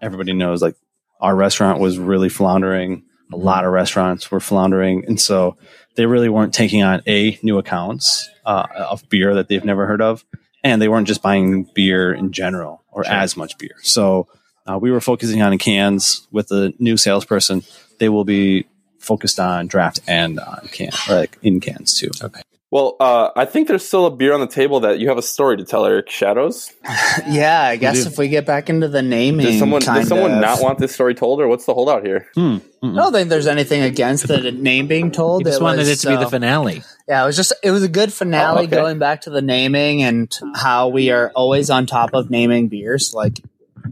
everybody knows like our restaurant was really floundering. A lot of restaurants were floundering, and so they really weren't taking on a new accounts uh, of beer that they've never heard of, and they weren't just buying beer in general or Sure. as much beer. So uh, we were focusing on cans with the new salesperson. They will be focused on draft and on can, like in cans too. Well, uh, I think there's still a beer on the table that you have a story to tell, Eric. Shadows. [LAUGHS] Yeah, I guess do. if we get back into the naming, Does someone kind does someone of, not want this story told, or what's the holdout here? Hmm. I don't think there's anything against the [LAUGHS] name being told. You just It wanted was, it to be the uh, finale. Yeah, it was just it was a good finale Oh, okay. going back to the naming and how we are always on top of naming beers. Like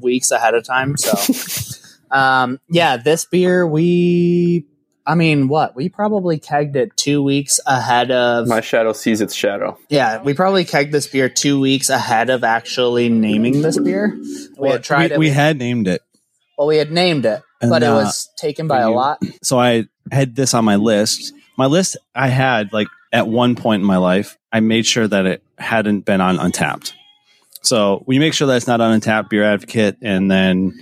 weeks ahead of time. So, [LAUGHS] um, yeah, this beer we, I mean, what we probably kegged it two weeks ahead of. My shadow sees its shadow. yeah, we probably kegged this beer two weeks ahead of actually naming this beer. We had tried we, it. we had named it. well, we had named it, And, but it uh, was taken by a you- lot. so I had this on my list. My list I had like at one point in my life, I made sure that it hadn't been on Untappd. So we make sure that it's not on Untappd, Beer Advocate, and then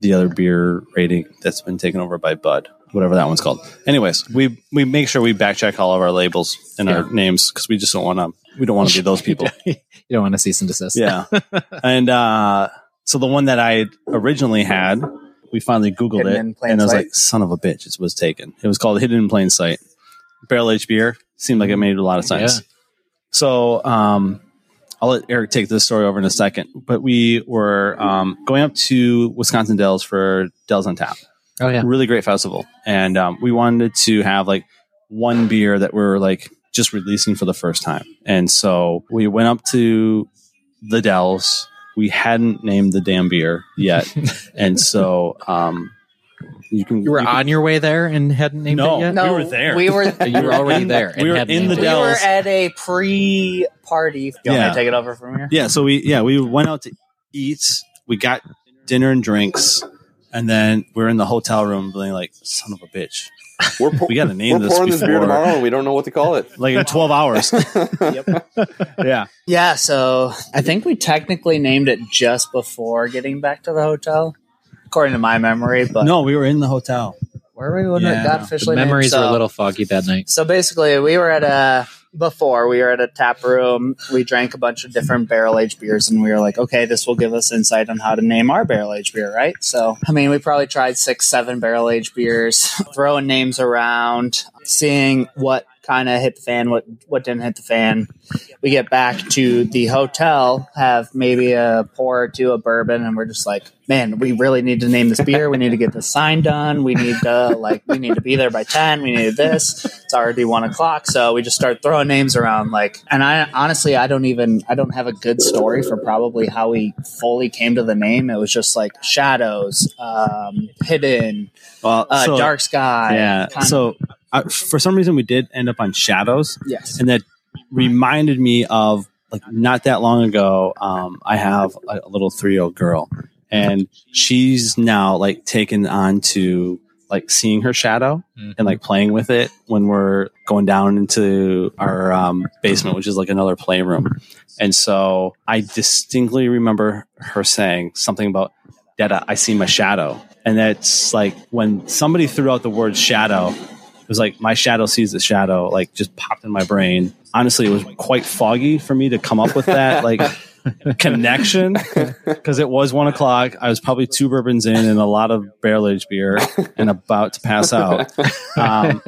the other beer rating that's been taken over by Bud, whatever that one's called. Anyways, we we make sure we backcheck all of our labels and our names because we just don't want to. We don't want to be those people. [LAUGHS] you don't want to cease and desist. Yeah. [LAUGHS] and uh, so the one that I originally had, we finally Googled Hidden it, and I was like, "Son of a bitch!" It was taken. It was called Hidden in Plain Sight. Barrel aged beer seemed like it made a lot of sense. Yeah. So um, I'll let Eric take this story over in a second. But we were um, going up to Wisconsin Dells for Dells on Tap Oh yeah. really great festival and um, we wanted to have like one beer that we're like just releasing for the first time and so we went up to the dells we hadn't named the damn beer yet [LAUGHS] and so um, you can You were you can- on your way there and hadn't named No. it yet. No. we were there. We were. [LAUGHS] you were already there. and We were hadn't in the it. we were at a pre-party. You want me Yeah. to take it over from here? yeah so we yeah we went out to eat we got dinner and drinks and then we're in the hotel room being like son of a bitch We're, pour- we got to name we're this pouring this beer tomorrow and we don't know what to call it. like in 12 hours [LAUGHS] yeah Yeah, so I think we technically named it just before getting back to the hotel, according to my memory. But no we were in the hotel where were we when Yeah. it got The officially memories named? were So- a little foggy that night. So basically, we were at a before we were at a tap room. We drank a bunch of different barrel aged beers, and we were like, okay, this will give us insight on how to name our barrel aged beer, right? So, I mean, we probably tried six, seven barrel aged beers, [LAUGHS] throwing names around, seeing what kind of hit the fan, what what didn't hit the fan. We get back to the hotel, have maybe a pour or two of bourbon, and we're just like, man, we really need to name this beer. We need to get the sign done. We need to like, we need to be there by ten. We need this. It's already one o'clock, so we just start throwing names around. Like, and I honestly, I don't even, I don't have a good story for probably how we fully came to the name. It was just like shadows, um, hidden, well uh, so- dark sky. Yeah. so. of- Uh, for some reason, we did end up on shadows, yes, and that reminded me of like not that long ago. Um, I have a, a little three year old girl, and she's now like taken on to like seeing her shadow and like playing with it when we're going down into our um, basement, which is like another playroom. And so I distinctly remember her saying something about, Dada, I see my shadow. And that's like when somebody threw out the word shadow, was like my shadow sees the shadow, like just popped in my brain. Honestly, it was quite foggy for me to come up with that like [LAUGHS] connection because it was one o'clock. I was probably two bourbons in and a lot of barrel aged beer and about to pass out. Um,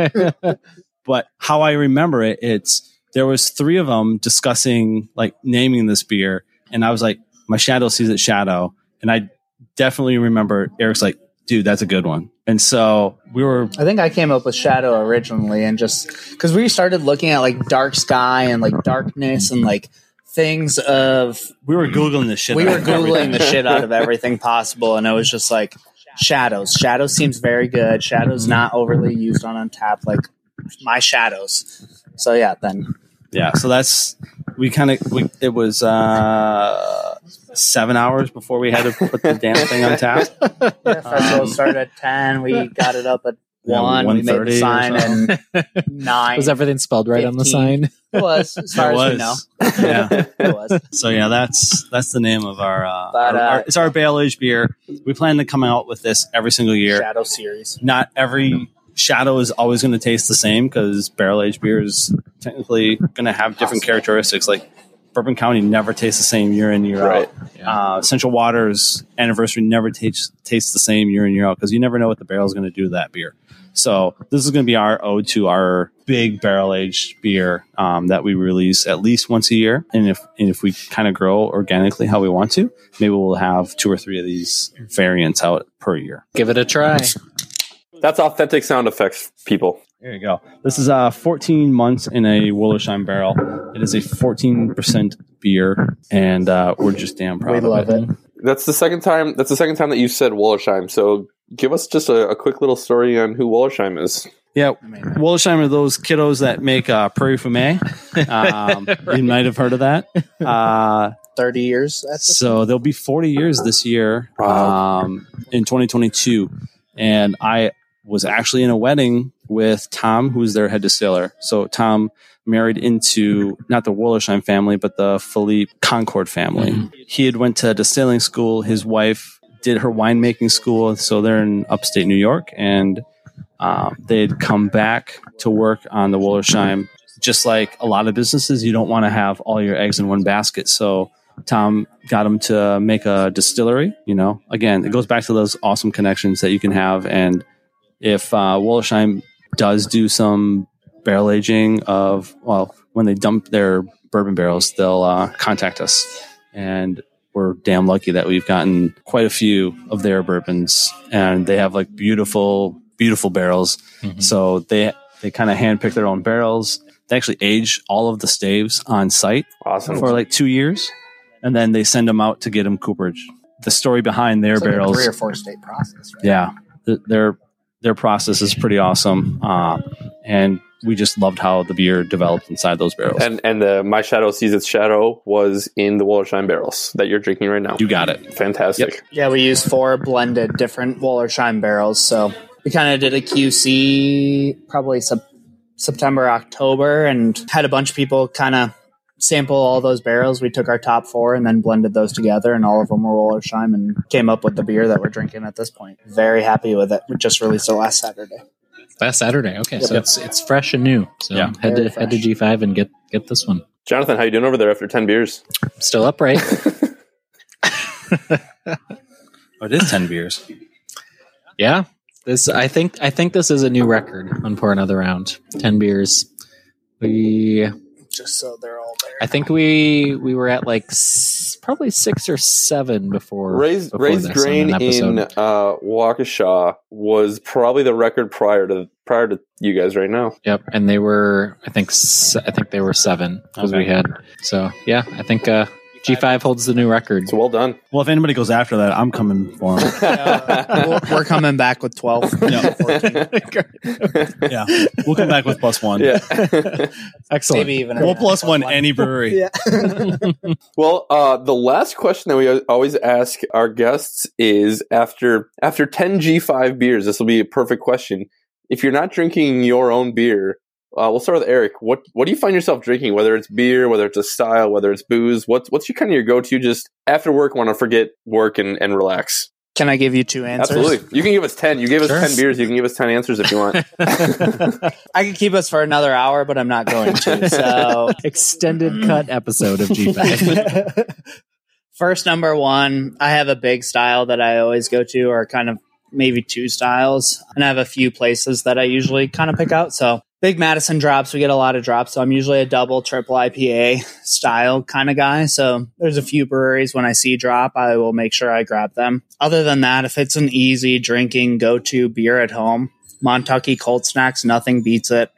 but how I remember it, it's there was three of them discussing like naming this beer, and I was like, my shadow sees its shadow, and I definitely remember Eric's like, dude, that's a good one, and so we were I think I came up with shadow originally, and just because we started looking at like dark sky and like darkness and like things of we were googling the shit. we out were googling the shit out of [LAUGHS] everything possible, and it was just like shadows. Shadows seems very good. Shadows not overly used on Untappd, like my shadows. So yeah, then Yeah, so that's we kind of we it was uh seven hours before we had to put the damn thing on tap. [LAUGHS] yeah, festival started at ten. We [LAUGHS] got it up at Yeah, one. we made the sign and nine. Was everything spelled right on the sign? It was as far It as we know. [LAUGHS] Yeah. it was. So yeah, that's that's the name of our, uh, But, our, uh, our it's our barrel aged beer. We plan to come out with this every single year. Shadow series. Not every shadow is always going to taste the same because barrel aged beer is technically going to have different characteristics. Like Bourbon County never tastes the same year in year Right. out. Uh, Central Waters anniversary never tastes tastes the same year in year out because you never know what the barrel is going to do to that beer. So this is going to be our ode to our big barrel aged beer um, that we release at least once a year, and if and if we kind of grow organically how we want to, maybe we'll have two or three of these variants out per year. Give it a try. That's authentic sound effects, people. There you go. This is uh, 14 months in a Wollersheim barrel. It is a 14% beer, and uh, we're just damn proud We of love it. it. That's the second time. That's the second time that you said Wollersheim. So give us just a, a quick little story on who Wollersheim is. Yeah, Wollersheim are those kiddos that make uh, Prairie Fumé. [LAUGHS] Um, You might have heard of that. Uh, 30 years. So they'll be 40 years this year Wow. um, in 2022. And I was actually in a wedding with Tom, who's their head distiller. So Tom married into not the Wollersheim family, but the Philippe Coquard family. He had went to distilling school. His wife did her winemaking school. So they're in upstate New York. And um, they'd come back to work on the Wollersheim. Just like a lot of businesses, you don't want to have all your eggs in one basket. So Tom got him to make a distillery. You know, again, it goes back to those awesome connections that you can have. And if uh, Wollersheim does do some barrel aging of, well, when they dump their bourbon barrels, they'll uh, contact us. And we're damn lucky that we've gotten quite a few of their bourbons, and they have like beautiful, beautiful barrels. Mhm. So they they kind of handpick their own barrels. They actually age all of the staves on site Awesome. for like two years, and then they send them out to get them cooperage. The story behind their It's like a barrels, three or four state process, right? yeah, th- their their process is pretty awesome, uh, and we just loved how the beer developed inside those barrels. And and the My Shadow Sees Its Shadow was in the Wollersheim barrels that you're drinking right now. you got it. Fantastic. Yeah, we used four blended different Wollersheim barrels. So we kind of did a QC probably sep- September, October, and had a bunch of people kind of sample all those barrels. We took our top four and then blended those together, and all of them were Wollersheim and came up with the beer that we're drinking at this point. Very happy with it. We just released it last Saturday. Last Saturday. Okay, so it's it's fresh and new. So Yeah. head to Very head to G five and get get this one. Jonathan, how you doing over there after ten beers? Still upright. [LAUGHS] [LAUGHS] Oh, it is ten beers. yeah. This I think I think this is a new record on pour another round. Ten beers. We Just so they're all there. I think we we were at like s- probably six or seven before Raised before Raised this Grain in episode. uh, Waukesha was probably the record prior to prior to you guys right now. Yep, and they were I think s- I think they were seven because we had so yeah I think uh, G five holds the new record. So well done. Well, if anybody goes after that, I'm coming for them. [LAUGHS] we're, we're coming back with 12. [LAUGHS] Yeah. 14. [LAUGHS] yeah, we'll come back with plus one. yeah. Excellent. Maybe even We'll plus one any brewery. Yeah. well, uh, the last question that we always ask our guests is after after ten G five beers. This will be a perfect question. If you're not drinking your own beer, uh, we'll start with Eric. What what do you find yourself drinking? Whether it's beer, whether it's a style, whether it's booze, what's what's your kind of your go to? Just after work, want to forget work and, and relax. Can I give you two answers? Absolutely, you can give us ten. You gave us Sure. ten beers. You can give us ten answers if you want. [LAUGHS] I could keep us for another hour, but I'm not going to. [LAUGHS] So, Extended cut episode of G five. [LAUGHS] first number one, I have a big style that I always go to, or kind of maybe two styles, and I have a few places that I usually kind of pick out. So, big Madison drops, we get a lot of drops. So, I'm usually a double, triple IPA style kind of guy. So, there's a few breweries when I see drop, I will make sure I grab them. Other than that, if it's an easy drinking go to beer at home, Montucky Cold Snacks, nothing beats it.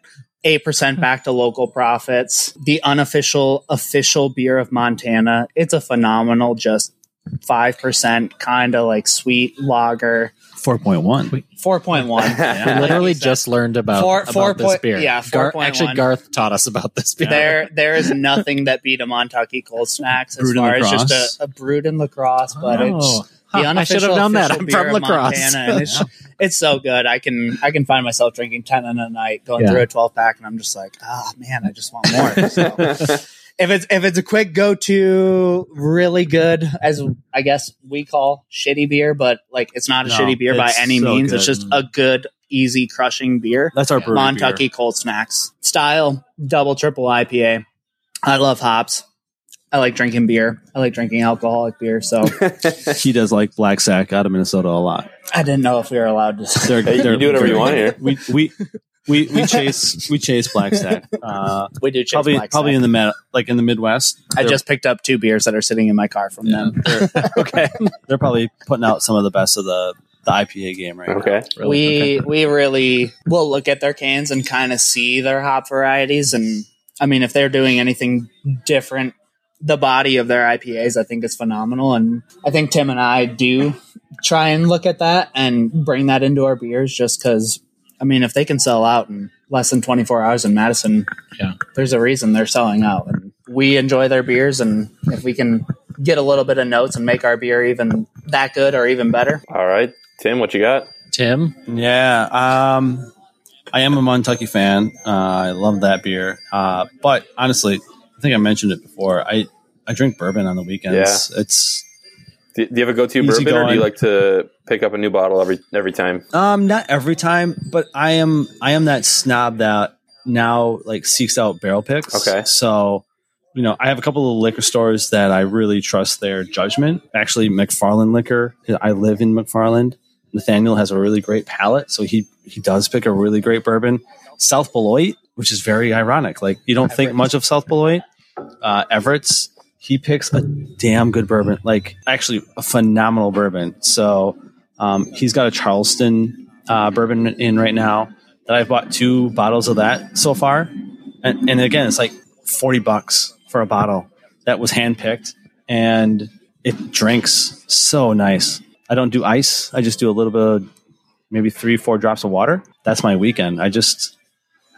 8% back to local profits. The unofficial official beer of Montana. It's a phenomenal, just 5% kind of like sweet lager. Four point one. 4.1. [LAUGHS] We literally just learned about, Four- about four this point- beer. yeah, Gar- 4.1. actually, Garth taught us about this beer. there, there is nothing that beat a Montucky Cold Snacks as Brewed far as La Crosse. just a, a brewed in La Crosse, but it's Oh. the Huh, I should have unofficial known that. I'm from La Crosse. Montana, and it's, [LAUGHS] it's so good. I can I can find myself drinking ten in a night, going Yeah. through a twelve pack, and I'm just like, ah, man, I just want more. [LAUGHS] So, if it's if it's a quick go to, really good, as I guess we call shitty beer, but like it's not a No, shitty beer by any so means. It's just mm. a good, easy crushing beer. That's our brewery Montucky Cold Snacks style, double triple IPA. I love hops. I like drinking beer. I like drinking alcoholic beer. So beer. [LAUGHS] He does like Black Stack out of Minnesota a lot. I didn't know if we were allowed to. They're, Hey, you they're do whatever you want here. We we we we [LAUGHS] chase we chase Black Stack. Uh, We do chase probably Black probably Sack. in the med, like in the Midwest. I just picked up two beers that are sitting in my car from Yeah. them. They're- [LAUGHS] okay. They're probably putting out some of the best of the the IPA game right now. okay. we we really will look at their cans and kind of see their hop varieties and I mean if they're doing anything different the body of their IPAs, I think is phenomenal. And I think Tim and I do try and look at that and bring that into our beers just because, I mean, if they can sell out in less than 24 hours in Madison, Yeah. there's a reason they're selling out. And we enjoy their beers. And if we can get a little bit of notes and make our beer even that good or even better, All right, Tim, what you got? Tim, Yeah, um, I am a Montucky fan. Uh, I love that beer. Uh, but honestly, I think I mentioned it before. I, I drink bourbon on the weekends. It's Do, do you have a go-to Easy bourbon, or do you like to pick up a new bottle every every time? um not every time, but I am I am that snob that now like seeks out barrel picks. Okay. so you know I have a couple of liquor stores that I really trust their judgment. Actually, McFarland Liquor. I live in McFarland. Nathaniel has a really great palate, so he he does pick a really great bourbon. South Beloit, which is very ironic. Like you don't think much of South Beloit. Uh, Everett's, he picks a damn good bourbon. Like actually a phenomenal bourbon. So um, he's got a Charleston uh, bourbon in right now that I've bought two bottles of that so far. And, and again, it's like 40 bucks for a bottle that was handpicked and it drinks so nice. I don't do ice. I just do a little bit of maybe three, four drops of water. That's my weekend. I just,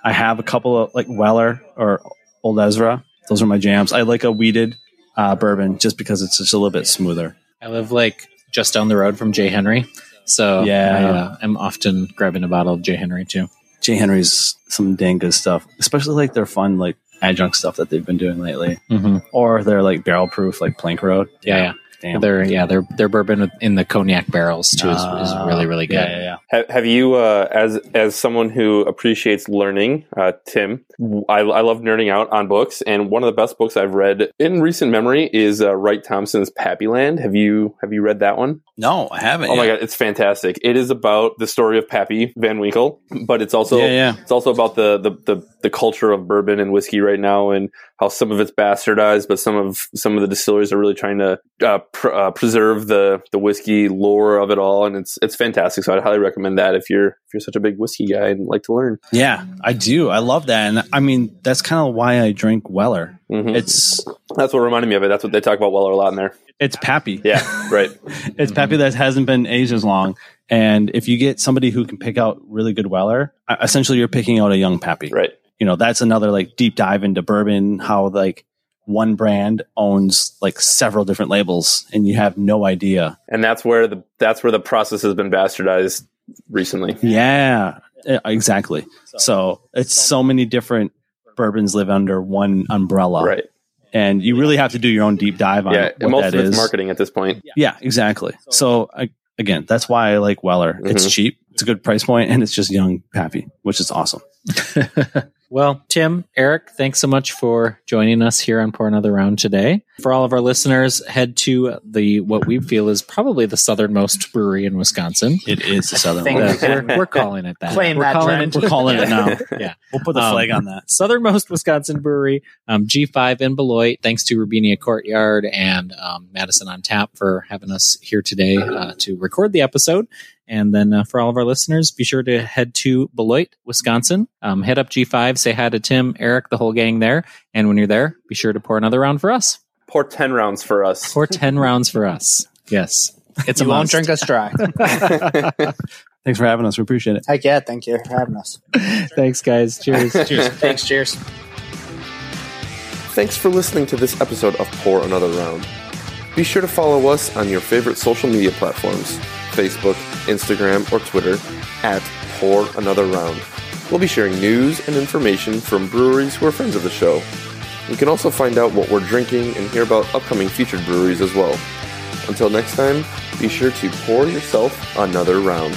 I have a couple of like Weller or Old Ezra. Those are my jams. I like a wheated uh, bourbon just because it's just a little bit smoother. I live like just down the road from J. Henry. So Yeah. I, uh, I'm often grabbing a bottle of J. Henry too. J. Henry's some dang good stuff, especially like their fun like adjunct stuff that they've been doing lately, Mm-hmm. or their like barrel proof like Plank Road. Yeah, yeah. Damn. Their yeah, their their bourbon in the cognac barrels too is, is Uh, really really good. Yeah, yeah, yeah. Have, have you, uh, as as someone who appreciates learning, uh, Tim? I, I love nerding out on books, and one of the best books I've read in recent memory is uh, Wright Thompson's Pappyland. Have you have you read that one? No, I haven't. Oh my god, it's fantastic! It is about the story of Pappy Van Winkle, but it's also Yeah, yeah. it's also about the, the the the culture of bourbon and whiskey right now, and how some of it's bastardized, but some of some of the distilleries are really trying to uh, pr- uh, preserve the the whiskey lore of it all, and it's it's fantastic. So I'd highly recommend that if you're if you're such a big whiskey guy and like to learn. Yeah, I do. I love that, and I mean that's kind of why I drink Weller. Mhm. It's That's what reminded me of it. That's what they talk about Weller a lot in there. it's Pappy. Yeah, [LAUGHS] right. it's Pappy that hasn't been aged as long. And if you get somebody who can pick out really good Weller, essentially you're picking out a young Pappy. Right. You know, that's another like deep dive into bourbon, how like one brand owns like several different labels and you have no idea. And that's where the that's where the process has been bastardized recently. Yeah, exactly. So it's so many different bourbons live under one umbrella. Right. And you really have to do your own deep dive on Yeah. what most that of it's is. marketing at this point. Yeah, exactly. So I, again, that's why I like Weller. It's Mhm. cheap, it's a good price point, and it's just young Pappy, which is awesome. [LAUGHS] Well, Tim, Eric, thanks so much for joining us here on Pour Another Round today. For all of our listeners, head to the what we feel is probably the southernmost brewery in Wisconsin. It is the southernmost. Thank one. you. We're, we're calling it that. Claim we're that calling trend. We're calling it now. [LAUGHS] yeah. We'll put the Um, flag on that. southernmost Wisconsin brewery, um, G5 in Beloit. Thanks to Robinia Courtyard and um, Madison on Tap for having us here today uh, to record the episode. And then uh, for all of our listeners, be sure to head to Beloit, Wisconsin. Um, head up G5, say hi to Tim, Eric, the whole gang there. And when you're there, be sure to pour another round for us. Pour ten rounds for us. Pour 10 [LAUGHS] rounds for us. Yes. It's a you won't drink us dry. [LAUGHS] [LAUGHS] Thanks for having us. We appreciate it. Heck yeah, thank you for having us. Thanks, guys. Cheers. Cheers. Thanks, cheers. Thanks for listening to this episode of Pour Another Round. Be sure to follow us on your favorite social media platforms Facebook, Instagram, or Twitter at Pour Another Round. We'll be sharing news and information from breweries who are friends of the show. You can also find out what we're drinking and hear about upcoming featured breweries as well. Until next time, be sure to pour yourself another round.